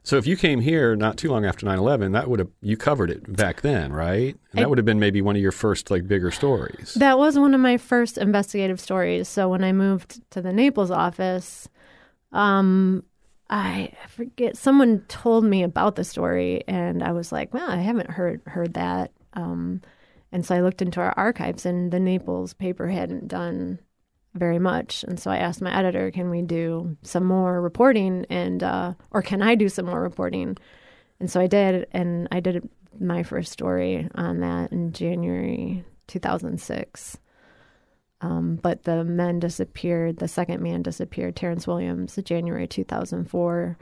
So if you came here not too long after 9/11, that would have you covered it back then, right? And I- that would have been maybe one of your first like bigger stories. That was one of my first investigative stories. So when I moved to the Naples office, um, I forget someone told me about the story, and I was like, "Well, I haven't heard heard that." Um, and so I looked into our archives, and the Naples paper hadn't done very much. And so I asked my editor, "Can we do some more reporting?" And uh, or can I do some more reporting? And so I did, and I did my first story on that in January 2006. Um, but the men disappeared. The second man disappeared, Terrence Williams, January 2004.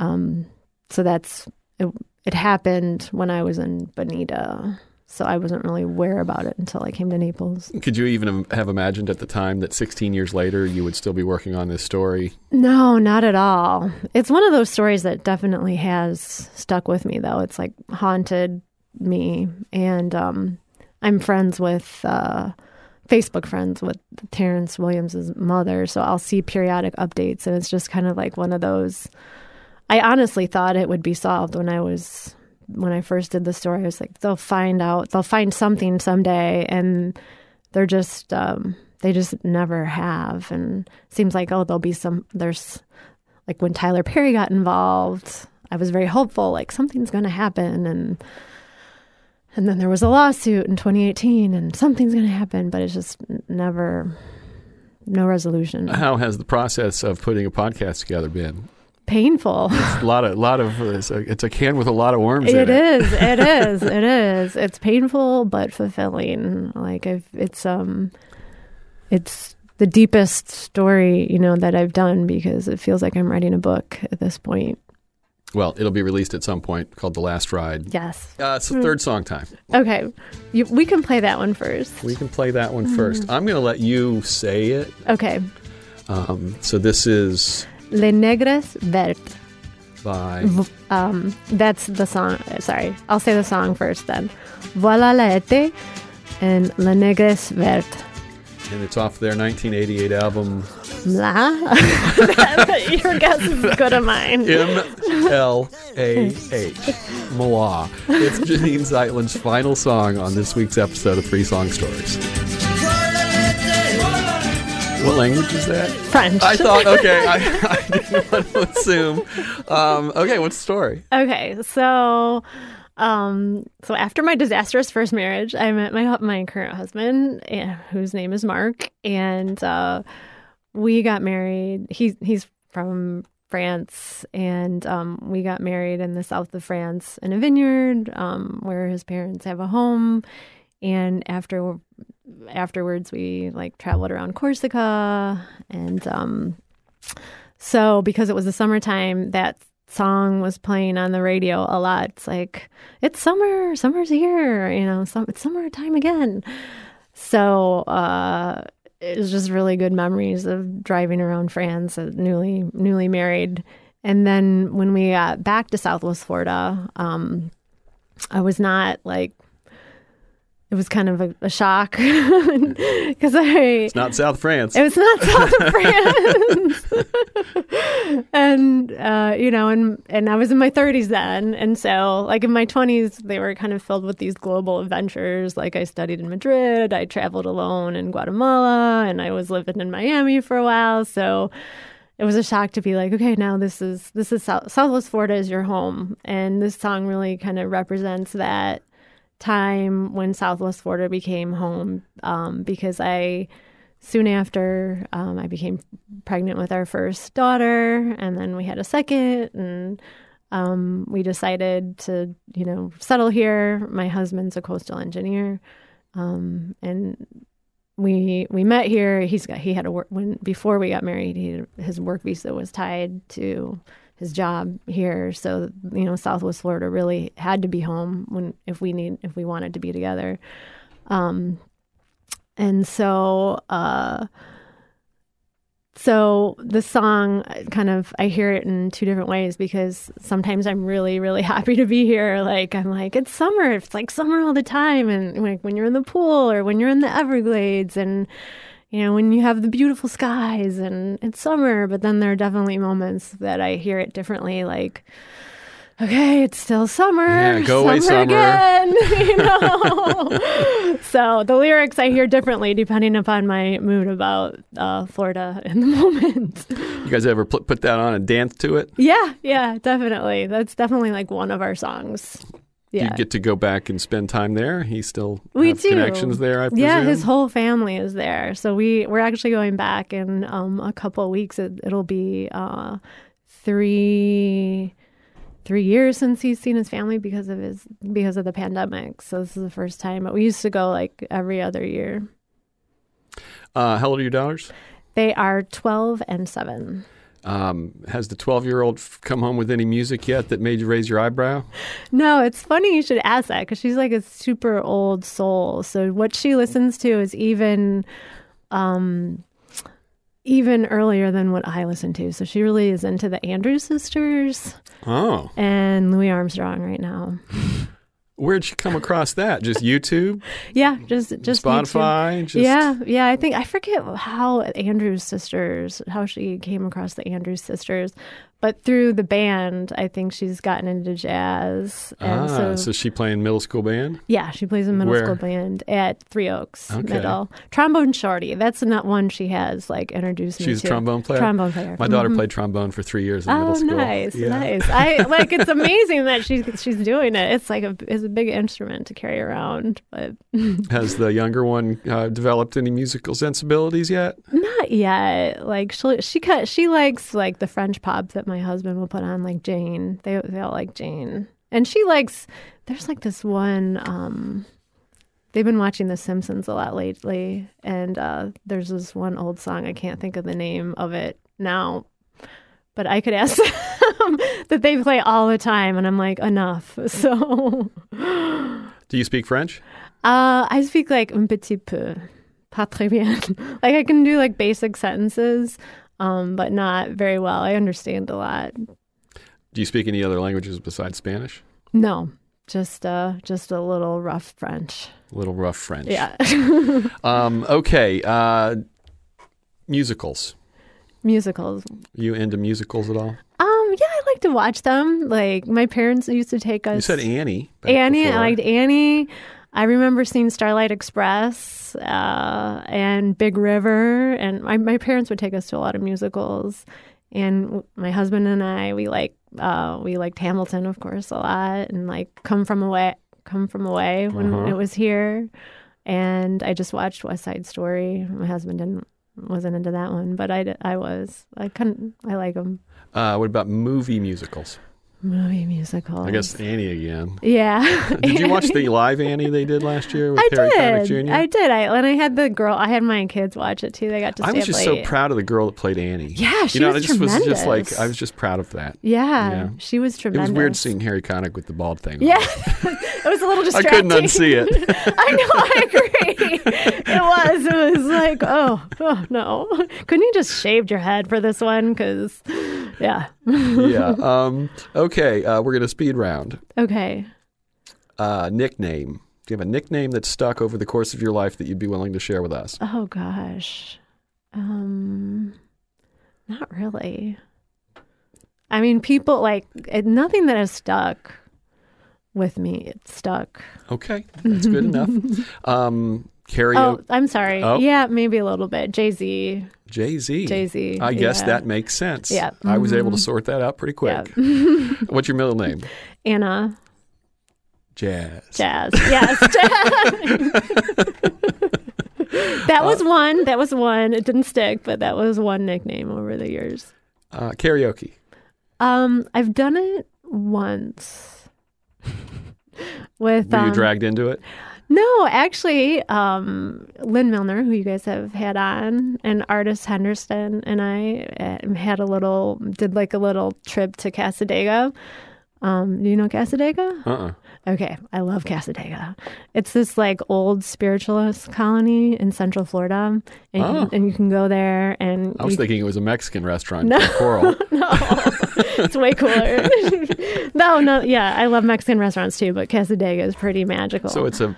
Um, so that's it, it happened when I was in Bonita. So I wasn't really aware about it until I came to Naples. Could you even have imagined at the time that 16 years later you would still be working on this story? No, not at all. It's one of those stories that definitely has stuck with me, though. It's like haunted me. And um, I'm friends with, uh, Facebook friends with Terrence Williams's mother. So I'll see periodic updates. And it's just kind of like one of those. I honestly thought it would be solved when I was. When I first did the story, I was like, they'll find out, they'll find something someday, and they're just um, they just never have. And seems like oh there'll be some there's like when tyler perry got involved i was very hopeful like something's going to happen. And and then there was a lawsuit in 2018 and something's going to happen but it's just never no resolution. How has the process of putting a podcast together been? Painful It's A lot of, lot of, it's a, it's a can with a lot of worms in It it. is. It (laughs) is. It is. It's painful but fulfilling. Like I've, it's um, it's the deepest story you know that I've done because it feels like I'm writing a book at this point. Well, it'll be released at some point called The Last Ride. Yes. Uh, it's the third song time. Okay. You, we can play that one first. We can play that one first. I'm going to let you say it. Okay. Um, so this is Les Négresses Vertes. by. Um, that's the song. Sorry, I'll say the song first then. Voilà l'été and La Négresses Vertes. and it's off their 1988 album Blah. (laughs) Your guess is good mine. M L A H. Mlah. It's Janine Zeitlin's final song on this week's episode of Three Song Stories. What language is that? French. I thought, (laughs) okay, I, I didn't (laughs) want to assume. Um, okay, what's the story? Okay, so um so after my disastrous first marriage, I met my my current husband, eh, whose name is Mark, and uh we got married. He's he's from France, and um, we got married in the south of France in a vineyard um, where his parents have a home. And after afterwards, we like traveled around Corsica, and um, so because it was the summertime, that song was playing on the radio a lot. It's like it's summer, summer's here, you know, some, it's summertime again. So uh, it was just really good memories of driving around France, newly newly married. And then when we got back to Southwest Florida, um, I was not like. It was kind of a, a shock (laughs) because I It's not South France. it was not (laughs) South France. and uh, you know, and and I was in my 30s then, and so like in my 20s, they were kind of filled with these global adventures. Like I studied in Madrid, I traveled alone in Guatemala, and I was living in Miami for a while. So it was a shock to be like, okay, now this is this is South, Southwest Florida is your home, and this song really kind of represents that time when Southwest Florida became home um, because I soon after um, I became pregnant with our first daughter, and then we had a second, and um, we decided to, you know, settle here. My husband's a coastal engineer, um, and we we met here. He's got he had a work when before we got married. He his work visa was tied to his job here, so you know Southwest Florida really had to be home when if we need if we wanted to be together. Um, and so uh, so the song uh, kind of I hear it in two different ways because sometimes I'm really really (laughs) happy to be here. Like I'm like it's summer. It's like summer all the time. And like when you're in the pool or when you're in the Everglades and you know when you have the beautiful skies and it's summer but then there are definitely moments that I hear it differently like okay, it's still summer. Yeah, go away, summer. again. (laughs) You (laughs) know. so the lyrics I hear differently depending upon my mood about uh, Florida in the (laughs) moment. You guys ever put put that on and dance to it? yeah, yeah, definitely. That's definitely like one of our songs. Yeah. You get to go back and spend time there. He still We do. connections there. I presume. Yeah, his whole family is there. So we we're actually going back in um, a couple of weeks. It, it'll be uh, three three years since he's seen his family because of his because of the pandemic. So this is the first time. But we used to go like every other year. Uh, how old are your daughters? They are twelve and seven. Um, has the twelve-year-old come home with any music yet that made you raise your eyebrow? No, it's funny you should ask that because she's like a super old soul. So what she listens to is even, um, even earlier than what I listen to. So she really is into the Andrews sisters Oh, and Louis Armstrong right now. (laughs) where'd you come across that? Just YouTube, (laughs) Yeah, just just. Spotify? Just, yeah, yeah. I think I forget how Andrews sisters, how she came across the Andrews sisters, but through the band, I think she's gotten into jazz. And Ah, so, so, she playing middle school band? yeah, she plays in middle Where? school band at Three Oaks Okay. Middle. Trombone Shorty. That's not one she has like introduced me She's a to. trombone player. Trombone player. My daughter Mhm. played trombone for three years in Oh, middle school. nice, Yeah. nice. I like. It's amazing that she's she's doing it. It's like a it's a big instrument to carry around, but (laughs) Has the younger one uh, developed any musical sensibilities yet? Not yet. Like she she cut she likes like the French pop that my husband will put on, like Jain. They they all like Jain, and she likes. There's like this one. um They've been watching The Simpsons a lot lately, and uh there's this one old song. I can't think of the name of it now, but I could ask them (laughs) that they play all the time, and I'm like enough. (laughs) So. Do you speak French? Uh, I speak like un petit peu, pas très bien. (laughs) like I can do like basic sentences, um, but not very well. I understand a lot. Do you speak any other languages besides Spanish? No, just uh, just a little rough French. Little rough French. Yeah, (laughs) Um, okay. Uh, musicals. musicals. You into musicals at all? Um, yeah, I like to watch them. Like my parents used to take us. You said Annie. Annie. before. I liked Annie. I remember seeing Starlight Express uh, and Big River, and my, my parents would take us to a lot of musicals. And my husband and I, we like uh, we liked Hamilton, of course, a lot, and like Come From Away, Come From Away when Uh-huh. it was here. And I just watched West Side Story. My husband didn't wasn't into that one, but I, I was. I couldn't. I like them. Uh, what about movie musicals? Movie musical. I guess Annie again. Yeah. (laughs) Did you watch the (laughs) live Annie they did last year with I Harry Connick did. Jr.? I did. I and I had the girl. I had my kids watch it too. They got to. I was just so proud of the girl that played Annie. Yeah, she you know, was I just was just like tremendous. I was just proud of that. Yeah, Yeah. she was tremendous. It was weird seeing Harry Connick with the bald thing. on. Yeah, (laughs) it was a little distracting. I couldn't unsee it. I know. I agree. it was. It was like, oh, oh no. Couldn't you just shaved your head for this one? Because, yeah. yeah. Um, okay, uh, we're gonna speed round. Okay. Uh, nickname. Do you have a nickname that stuck over the course of your life that you'd be willing to share with us? Oh gosh. Um, not really. I mean, people like nothing that has stuck with me. It's stuck. Okay, that's good enough. (laughs) Um, Oh. I'm sorry. Oh. Yeah, maybe a little bit. Jay Z. Jay Z. Jay Z. I guess yeah. that makes sense. Yeah. I was able to Mhm. sort that out pretty Yeah. quick. (laughs) What's your middle name? Anna Jazz. Jazz. Yes. (laughs) that was one. That was one. It didn't stick, but that was one nickname over the years. Uh, karaoke. Um, I've done it once. With Were you um, dragged into it? No, actually, um, Lynn Milner, who you guys have had on, and Artis Henderson, and I uh, had a little, did like a little trip to Cassadaga. Um, do you know Cassadaga? Uh-uh. Okay, I love Cassadaga. It's this like old spiritualist colony in Central Florida, and, Oh. you, and you can go there and I was you thinking it was a Mexican restaurant. No. Coral. (laughs) no, it's way cooler. (laughs) no, no, yeah, I love Mexican restaurants too, but Cassadaga is pretty magical. So it's a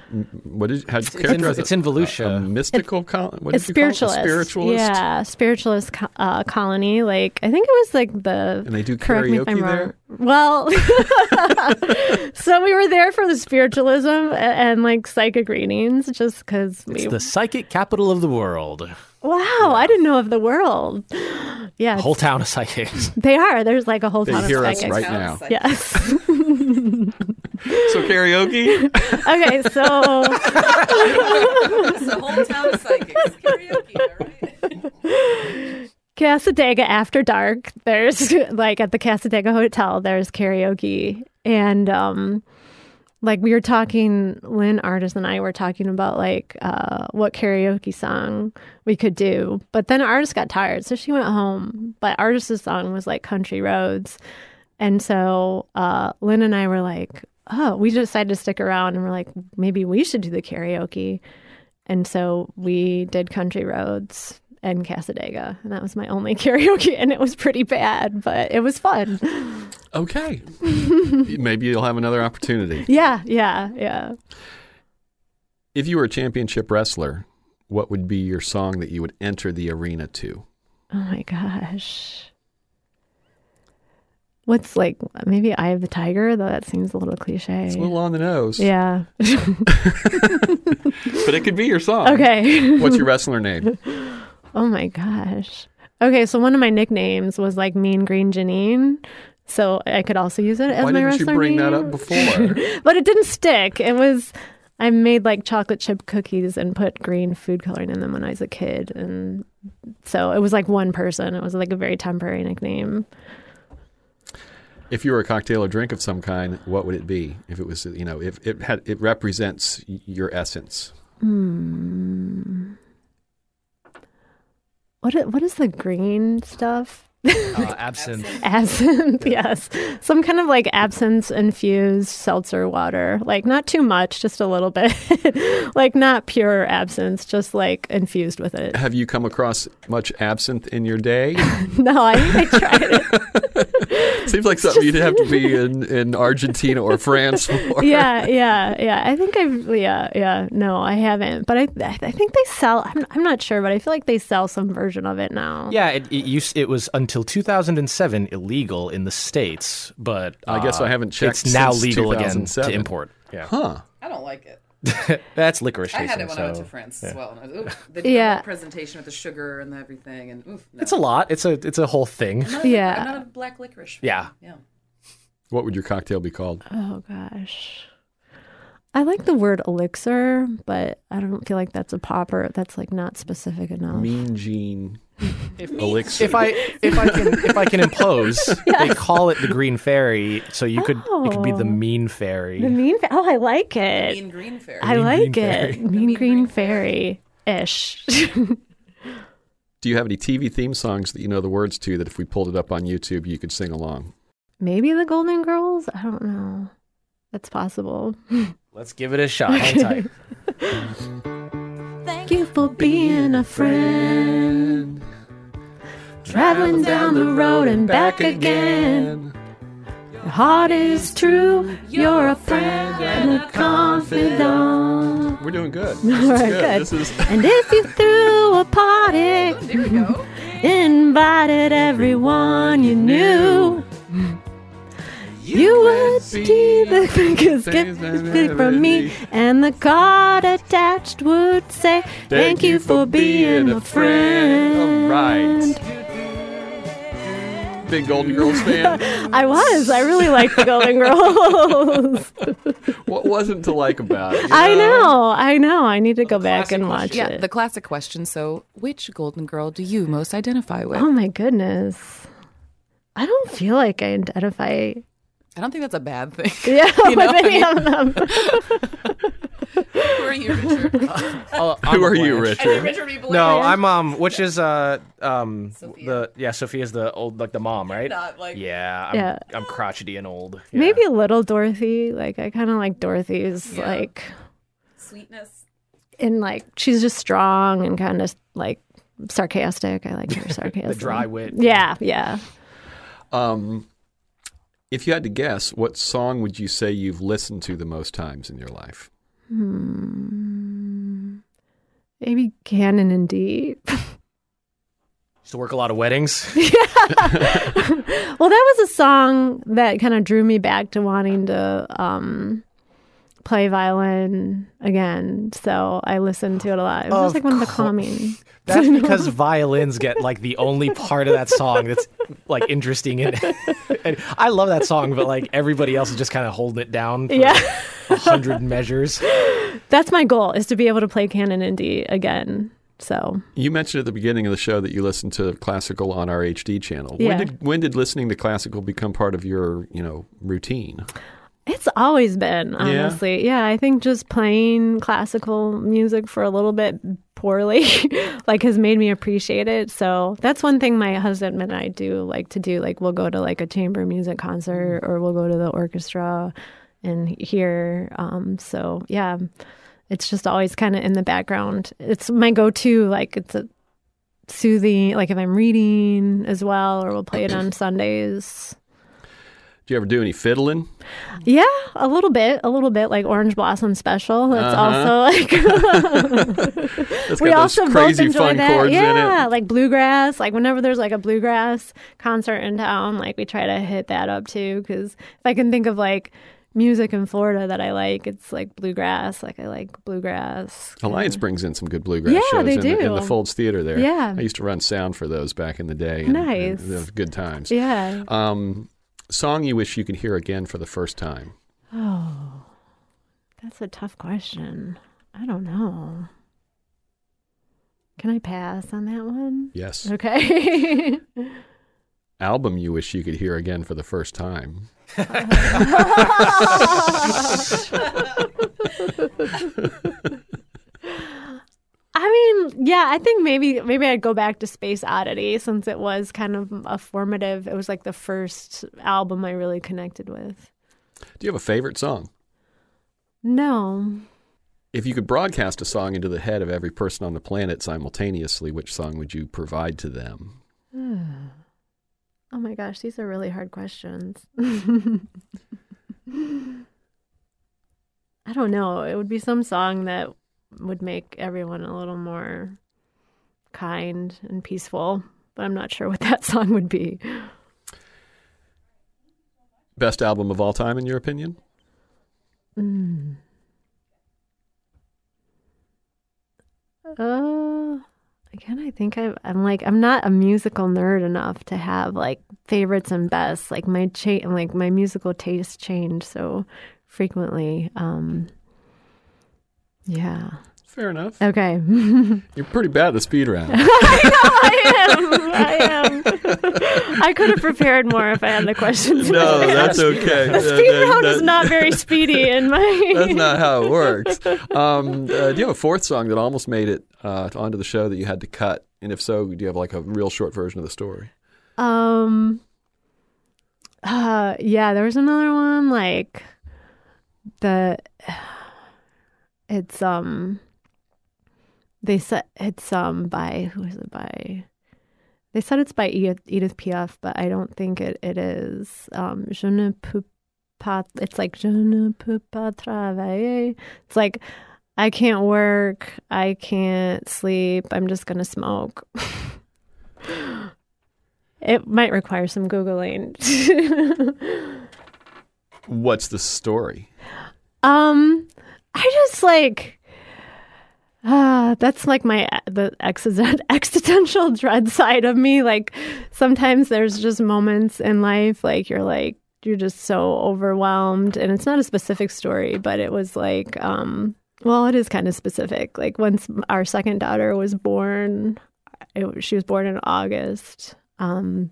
what is how do you It's in, characterize it? it's in Volusia. A, a mystical col- what it's did you call it? A spiritualist. spiritualist. Yeah, spiritualist co- uh, colony. Like I think it was like the. And they do correct me if I'm karaoke wrong. there? Well, (laughs) so we were there for the spiritualism and, and like psychic readings, just because we. it's the psychic capital of the world. wow, I didn't know of the world. Yeah, Whole town of psychics. (laughs) they are. There's like a whole They ton hear of us psychics. right now. Yes. So karaoke. (laughs) okay, so It's a whole town of psychics. Karaoke, all right? Cassadaga after dark. There's (laughs) like at the Cassadaga Hotel. There's karaoke, and um, like we were talking, Lynn Artis and I were talking about like uh, what karaoke song we could do. But then Artis got tired, so she went home. But Artis's song was like Country Roads, and so uh, Lynn and I were like, oh, we decided to stick around, and we're like, maybe we should do the karaoke. And so we did Country Roads and Cassadaga. And that was my only (laughs) karaoke. And it was pretty bad, but it was fun. Okay. (laughs) Maybe you'll have another opportunity. Yeah, yeah, yeah. If you were a championship wrestler, what would be your song that you would enter the arena to? Oh my gosh. What's like maybe Eye of the Tiger, though that seems a little cliche. It's a little on the nose. yeah. (laughs) But it could be your song. okay. What's your wrestler name? Oh my gosh. Okay, so one of my nicknames was like Mean Green Janine. So I could also use it as Why my didn't you bring that up before? (laughs) but it didn't stick. It was I made like chocolate chip cookies and put green food coloring in them when I was a kid, and so it was like one person. It was like a very temporary nickname. If you were a cocktail or drink of some kind, what would it be? If it was, you know, if it had, it represents your essence. Hmm. What what is the green stuff? Uh, (laughs) absinthe. Absinthe, yes. Some kind of like absinthe infused seltzer water. Like not too much, just a little bit. (laughs) like not pure absinthe, just like infused with it. Have you come across much absinthe in your day? (laughs) No, I I tried it. Seems like something you'd have to be in, in Argentina or France for. yeah, yeah, yeah. I think I've, yeah, yeah. No, I haven't. But I, I think they sell, I'm, I'm not sure, but I feel like they sell some version of it now. Yeah, it, it used it was until 2007 illegal in the states, but I guess uh, I haven't checked It's now since legal again to import. Yeah, Huh. I don't like it. (laughs) that's licorice. I had tasting, it when so, I went to France as yeah. well. And I oof, they did (laughs) Yeah. the presentation with the sugar and everything, and oof, no. It's a lot. It's a it's a whole thing. I'm not a- Yeah. I'm not a black licorice. fan. Yeah. yeah. What would your cocktail be called? Oh gosh. I like the word elixir, but I don't feel like that's a popper. That's like not specific enough. Mean Gene (laughs) If, Elixir. if I if I can if I can impose, (laughs) they call it the green fairy, so you could it could be the Oh. mean fairy. The mean. Fa- oh, I like it. Mean green fairy. I Mean like Green it. Fairy. Mean, Mean green, Green fairy ish. (laughs) Do you have any TV theme songs that you know the words to that if we pulled it up on YouTube you could sing along? Maybe the Golden Girls. I don't know. That's possible. Let's give it a shot. Hang tight. (laughs) Thank you for being a friend. Traveling down the road and back again. Your heart is true. You're a friend and a confidant. We're doing good. (laughs) This All is good. good. This is (laughs) And if you threw a party, oh, There we go. invited everyone you knew. You would see the (laughs) biggest gift from me, and the card attached would say, Thank you for being a friend. All right. Big Golden Girls (laughs) fan. I was. I really liked the Golden Girls. (laughs) what wasn't to like about it? you I know. I know. I need to go back classic and watch Yeah, it. the classic question. So, which golden girl do you most identify with? oh my goodness. I don't feel like I identify. I don't think that's a bad thing. (laughs) Yeah, You (laughs) know, with any I of them. Who are you, Richard? (laughs) Oh, Who are you, Blanche. Richard? Richard B. Blair. No, I'm um, which is uh um Sophia. the yeah Sophia's the old like the mom right? not like Yeah, I'm, Yeah. I'm crotchety and old. Yeah. Maybe a little Dorothy. Like I kind of like Dorothy's Yeah. like sweetness. and like she's just strong and kind of like sarcastic. I like her sarcasm. the dry wit. Yeah, yeah. Um, if you had to guess, what song would you say you've listened to the most times in your life? Hmm. Maybe Canon and D. (laughs) Used to work a lot of weddings. (laughs) Yeah. (laughs) well, that was a song that kind of drew me back to wanting to um, play violin again. So I listened to it a lot. It was Of just like one of the calming. That's (laughs) because violins get like the only part of that song that's like interesting and, (laughs) and I love that song, but like everybody else is just kind of holding it down for Yeah, a hundred measures. that's my goal is to be able to play Canon and D again. So You mentioned at the beginning of the show that you listened to classical on our HD channel. Yeah. When did when did listening to classical become part of your you know routine? It's always been, honestly. Yeah? I think just playing classical music for a little bit poorly (laughs) like has made me appreciate it. So that's one thing my husband and I do like to do. Like we'll go to like a chamber music concert or we'll go to the orchestra and hear um so yeah, it's just always kind of in the background. It's my go-to like it's a soothing like if I'm reading as well or we'll play it on (clears throat) Sundays. Do you ever do any fiddling? Yeah, a little bit, a little bit like Orange Blossom Special. That's Uh-huh. also like (laughs) That's (laughs) we also those both crazy enjoy fun that. chords yeah, in it. like bluegrass. Like whenever there's like a bluegrass concert in town, like we try to hit that up too. Because if I can think of like music in Florida that I like, it's like bluegrass. Like I like bluegrass. Alliance brings in some good bluegrass Yeah, shows they in, The, in the. Foulds Theater there. Yeah. I used to run sound for those back in the day. And, Nice. and good times. Yeah. Um, song you wish you could hear again for the first time? Oh, that's a tough question. I don't know. Can I pass on that one? Yes. Okay. (laughs) Album you wish you could hear again for the first time? (laughs) (laughs) I mean, Yeah, I think maybe maybe I'd go back to Space Oddity since it was kind of a formative. It was like the first album I really connected with. Do you have a favorite song? No. If you could broadcast a song into the head of every person on the planet simultaneously, which song would you provide to them? (sighs) Oh my gosh, these are really hard questions. (laughs) I don't know. It would be some song that would make everyone a little more kind and peaceful, but I'm not sure what that (laughs) song would be. Best album of all time, in your opinion? Mm. Uh, again, I think I, I'm like I'm not a musical nerd enough to have like favorites and bests. Like my cha- like my musical taste change so frequently. Um, yeah. Fair enough. Okay. (laughs) You're pretty bad at the speed round. (laughs) I am. (laughs) I am. I could have prepared more if I had the questions. no, that's okay. The speed round is not very speedy in my. That's not how it works. Um, uh, do you have a fourth song that almost made it uh, onto the show that you had to cut? And if so, do you have like a real short version of the story? Um. Uh, yeah, there was another one like the. It's um. They said it's um by who is it by? They said it's by Edith, Edith Piaf, but I don't think it, it is. Um, je ne peux pas. It's like je ne peux pas travailler. It's like I can't work. I can't sleep. I'm just gonna smoke. (laughs) It might require some Googling. (laughs) What's the story? um, I just like, ah, that's like my the existen- (laughs) existential dread side of me. Like sometimes there's just moments in life, like you're like you're just so overwhelmed, and it's not a specific story, but it was like, um, well, it is kind of specific. Like once our second daughter was born, it, she was born in August. Um,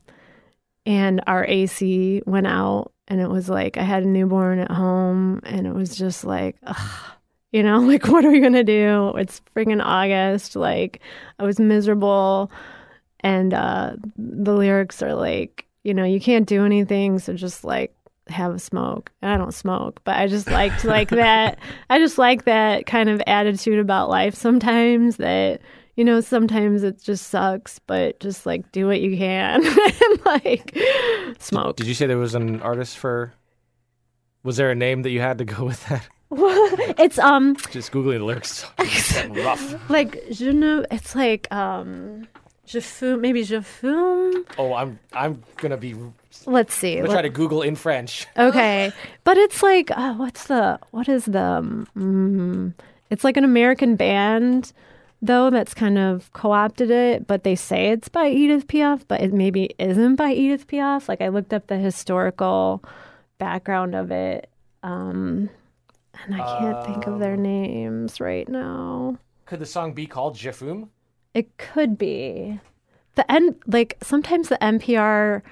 and our AC went out, and it was like I had a newborn at home, and it was just like, ugh, you know, (laughs) like what are we gonna do? It's freaking August. Like I was miserable, and uh, the lyrics are like, you know, you can't do anything, so just like have a smoke. And I don't smoke, but I just liked like (laughs) that. I just like that kind of attitude about life sometimes that you know, sometimes it just sucks, but just like do what you can (laughs) and like smoke. Did you say there was an artist for? Was there a name that you had to go (laughs) with that? (laughs) it's um Just googling the lyrics. rough. like je ne, it's like um je fume maybe je fume. Oh, I'm I'm gonna be. Let's see. gonna Let- try to Google in French. Okay, but it's like uh, what's the what is the um, it's like an American band though that's kind of co-opted it, but they say it's by Edith Piaf, but it maybe isn't by Edith Piaf. Like I looked up the historical background of it, um, and I can't think of their names right now. Could the song be called jifum It could be the N like sometimes the NPR.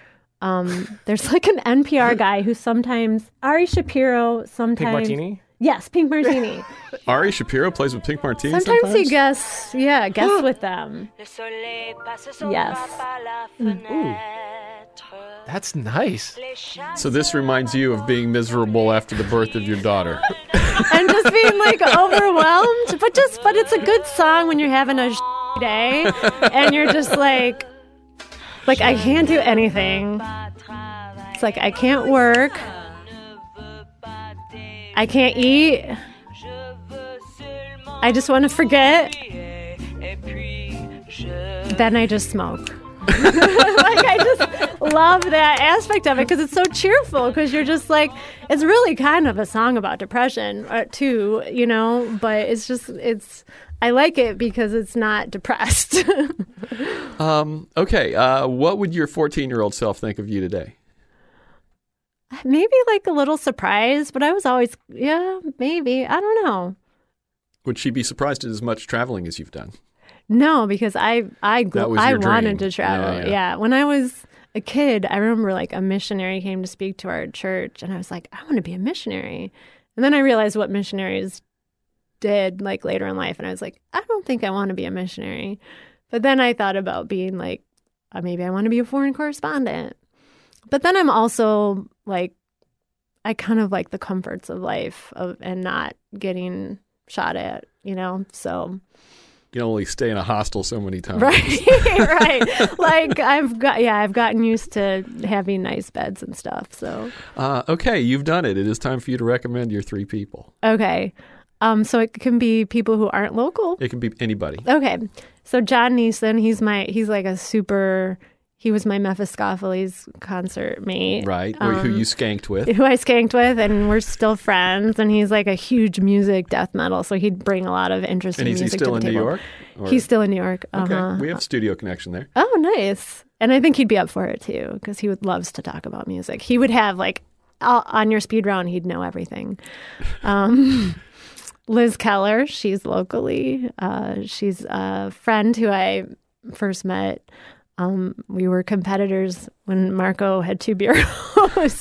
Um, there's like an NPR (laughs) guy who sometimes Ari Shapiro. Sometimes Pink Martini? Yes, Pink Martini. (laughs) Ari Shapiro plays with Pink Martini. Sometimes, Sometimes, he guests, yeah, guests (gasps) with them. Yes. That's nice. So this reminds you of being miserable after the birth of your daughter. (laughs) and just being like overwhelmed. But just, but it's a good song when you're having a day and you're just like, like I can't do anything. It's like I can't work. I can't eat. I just want to forget. Then I just smoke. (laughs) like I just love that aspect of it because it's so cheerful because you're just like it's really kind of a song about depression uh, too, you know, but it's just it's I like it because it's not depressed. (laughs) Um, okay, uh, what would your 14 year old self think of you today? Maybe like a little surprised, but I was always yeah, maybe. I don't know. Would she be surprised at as much traveling as you've done? No, because I I That gl- was I wanted to travel. Yeah, Yeah, yeah. when I was a kid, I remember like a missionary came to speak to our church, and I was like, I want to be a missionary. And then I realized what missionaries did like later in life, and I was like, I don't think I want to be a missionary. But then I thought about being like, uh, maybe I want to be a foreign correspondent. But then I'm also like, I kind of like the comforts of life of and not getting shot at, you know. So You can only stay in a hostel so many times. right, (laughs) right. Like I've got, yeah, I've gotten used to having nice beds and stuff. So Uh, okay, you've done it. It is time for you to recommend your three people. okay, um, so it can be people who aren't local. It can be anybody. Okay. So John Neeson, he's my he's like a super he was my Mephiskapheles concert mate. Right. Or who you skanked with. Who I skanked with and we're still friends and he's like a huge music death metal, so he'd bring a lot of interesting And is he music still to in New table. York? Or- He's still in New York. okay. Uh-huh. We have studio connection there. Oh, nice. And I think he'd be up for it too because he would loves to talk about music. He would have like all, on your speed round, he'd know everything. (laughs) Um, Liz Keller, she's locally. Uh, she's a friend who I first met. Um, we were competitors when Marco had two bureaus.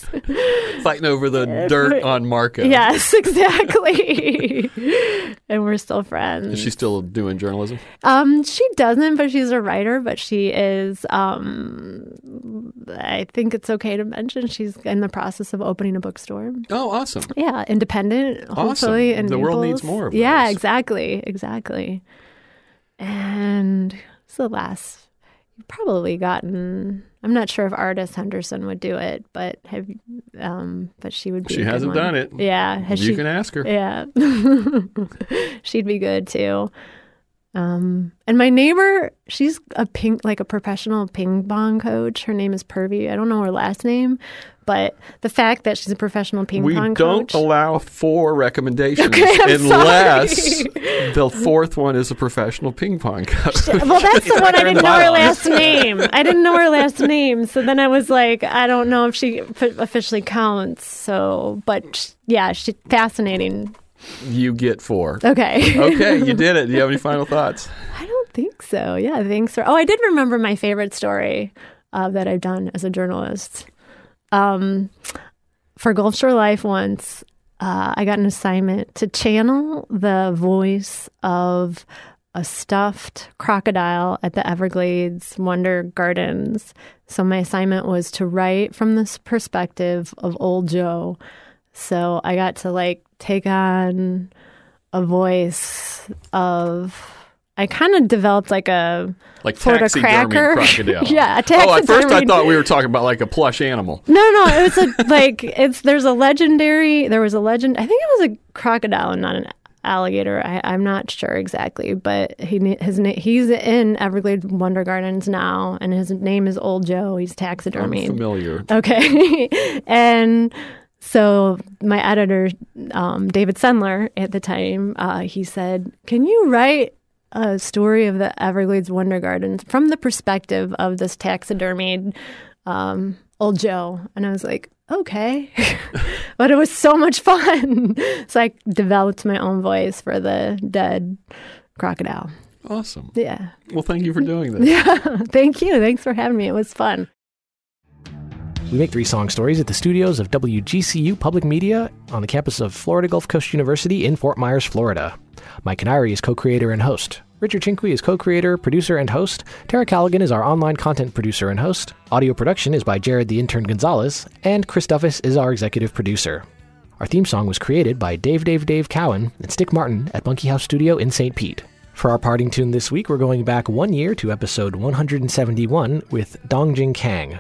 (laughs) Fighting over the dirt on Marco. yes, exactly. (laughs) and we're still friends. Is she still doing journalism? Um, she doesn't, but she's a writer. But she is. Um, I think it's okay to mention she's in the process of opening a bookstore. Oh, awesome. Yeah, independent. Awesome. Hopefully, in The world needs more of Yeah, those. exactly, exactly. And it's the last. You've probably gotten. I'm not sure if Artis Henderson would do it, but have. Um, but she would be. She hasn't one. done it. Yeah, has you she? can ask her. Yeah. (laughs) She'd be good too. Um, and my neighbor, she's a ping, like a professional ping pong coach. Her name is Purvi. I don't know her last name, but the fact that she's a professional ping We pong coach. We don't allow four recommendations Okay, unless sorry. the fourth one is a professional ping pong coach. well, that's the one I didn't know her last name. I didn't know her last name, so then I was like, I don't know if she officially counts. So, but yeah, she's fascinating. You get four. Okay. Okay, you (laughs) did it. Do you have any final thoughts? I don't think so. Yeah, thanks for. Oh, I did remember my favorite story uh, that I've done as a journalist. Um, for Gulfshore Life, once uh, I got an assignment to channel the voice of a stuffed crocodile at the Everglades Wonder Gardens. So my assignment was to write from this perspective of Old Joe. So I got to like take on a voice of. I kind of developed like a Like Sort taxidermy cracker. (laughs) crocodile. Yeah, a Oh, at first I thought we were talking about like a plush animal. no, no. It was a (laughs) like it's there's a legendary. There was a legend. I think it was a crocodile and not an alligator. I, I'm not sure exactly, but he his he's in Everglades Wonder Gardens now, and his name is Old Joe. He's I'm familiar. Okay. (laughs) and so my editor, um, David Sendler, at the time, uh, he said, Can you write a story of the Everglades Wonder Gardens from the perspective of this taxidermied um, old Joe? And I was like, Okay. (laughs) but it was so much fun. (laughs) so I developed my own voice for the dead crocodile. Awesome. Yeah. Well, thank you for doing this. (laughs) Yeah. Thank you. Thanks for having me. It was fun. We make three song stories at the studios of WGCU Public Media on the campus of Florida Gulf Coast University in Fort Myers, Florida. Mike Kiniry is co creator and host. Richard Chinqui is co creator, producer, and host. Tara Callaghan is our online content producer and host. Audio production is by Jared the Intern Gonzalez. And Chris Duffus is our executive producer. Our theme song was created by Dave Dave Dave Cowan and Stick Martin at Monkey House Studio in St. Pete. For our parting tune this week, we're going back one year to episode 171 with Dongjing Kang.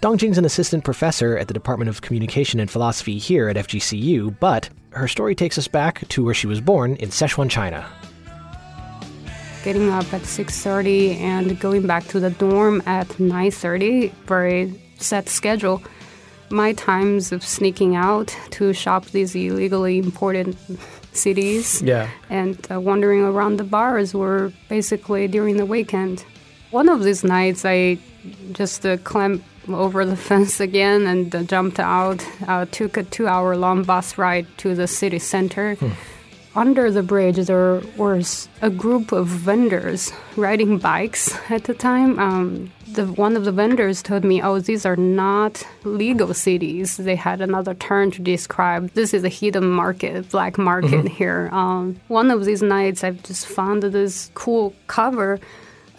Dongjing's an assistant professor at the Department of Communication and Philosophy here at FGCU, but her story takes us back to where she was born in Sichuan, China. getting up at 6.30 and going back to the dorm at 9.30 very set schedule my times of sneaking out to shop these illegally imported CDs Yeah. and uh, wandering around the bars were basically during the weekend. One of these nights, I just uh, climbed over the fence again and uh, jumped out. Uh, took a two-hour-long bus ride to the city center. Under the bridge, there was a group of vendors riding bikes at the time. Um, the one of the vendors told me, "Oh, these are not legal CDs." They had another term to describe this is a hidden market, black market here. Um, one of these nights, I just found this cool cover.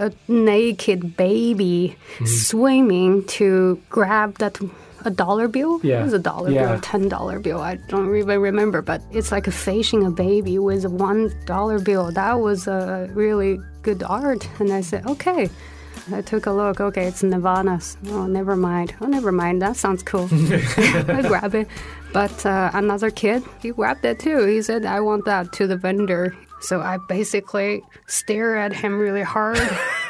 A naked baby swimming to grab that a dollar bill. Yeah. It was a dollar Yeah. bill, ten dollar bill. I don't even remember, but it's like facing a baby with a one dollar bill. That was a really good art, and I said, okay. I took a look. Okay, it's Nirvana's. Oh, never mind. Oh, never mind. That sounds cool. (laughs) I grab it. But uh, another kid, he grabbed it too. He said, I want that to the vendor. So I basically stare at him really hard.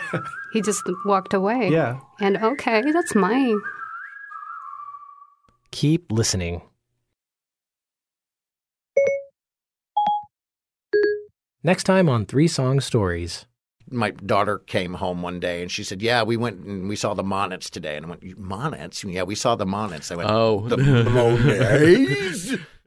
(laughs) he just walked away. Yeah. And okay, that's mine. Keep listening. Next time on Three Song Stories. my daughter came home one day and she said, "Yeah, we went and we saw the Monets today." And I went, "Monets? Yeah, we saw the Monets." I went, Oh. the Monets." (laughs) (laughs)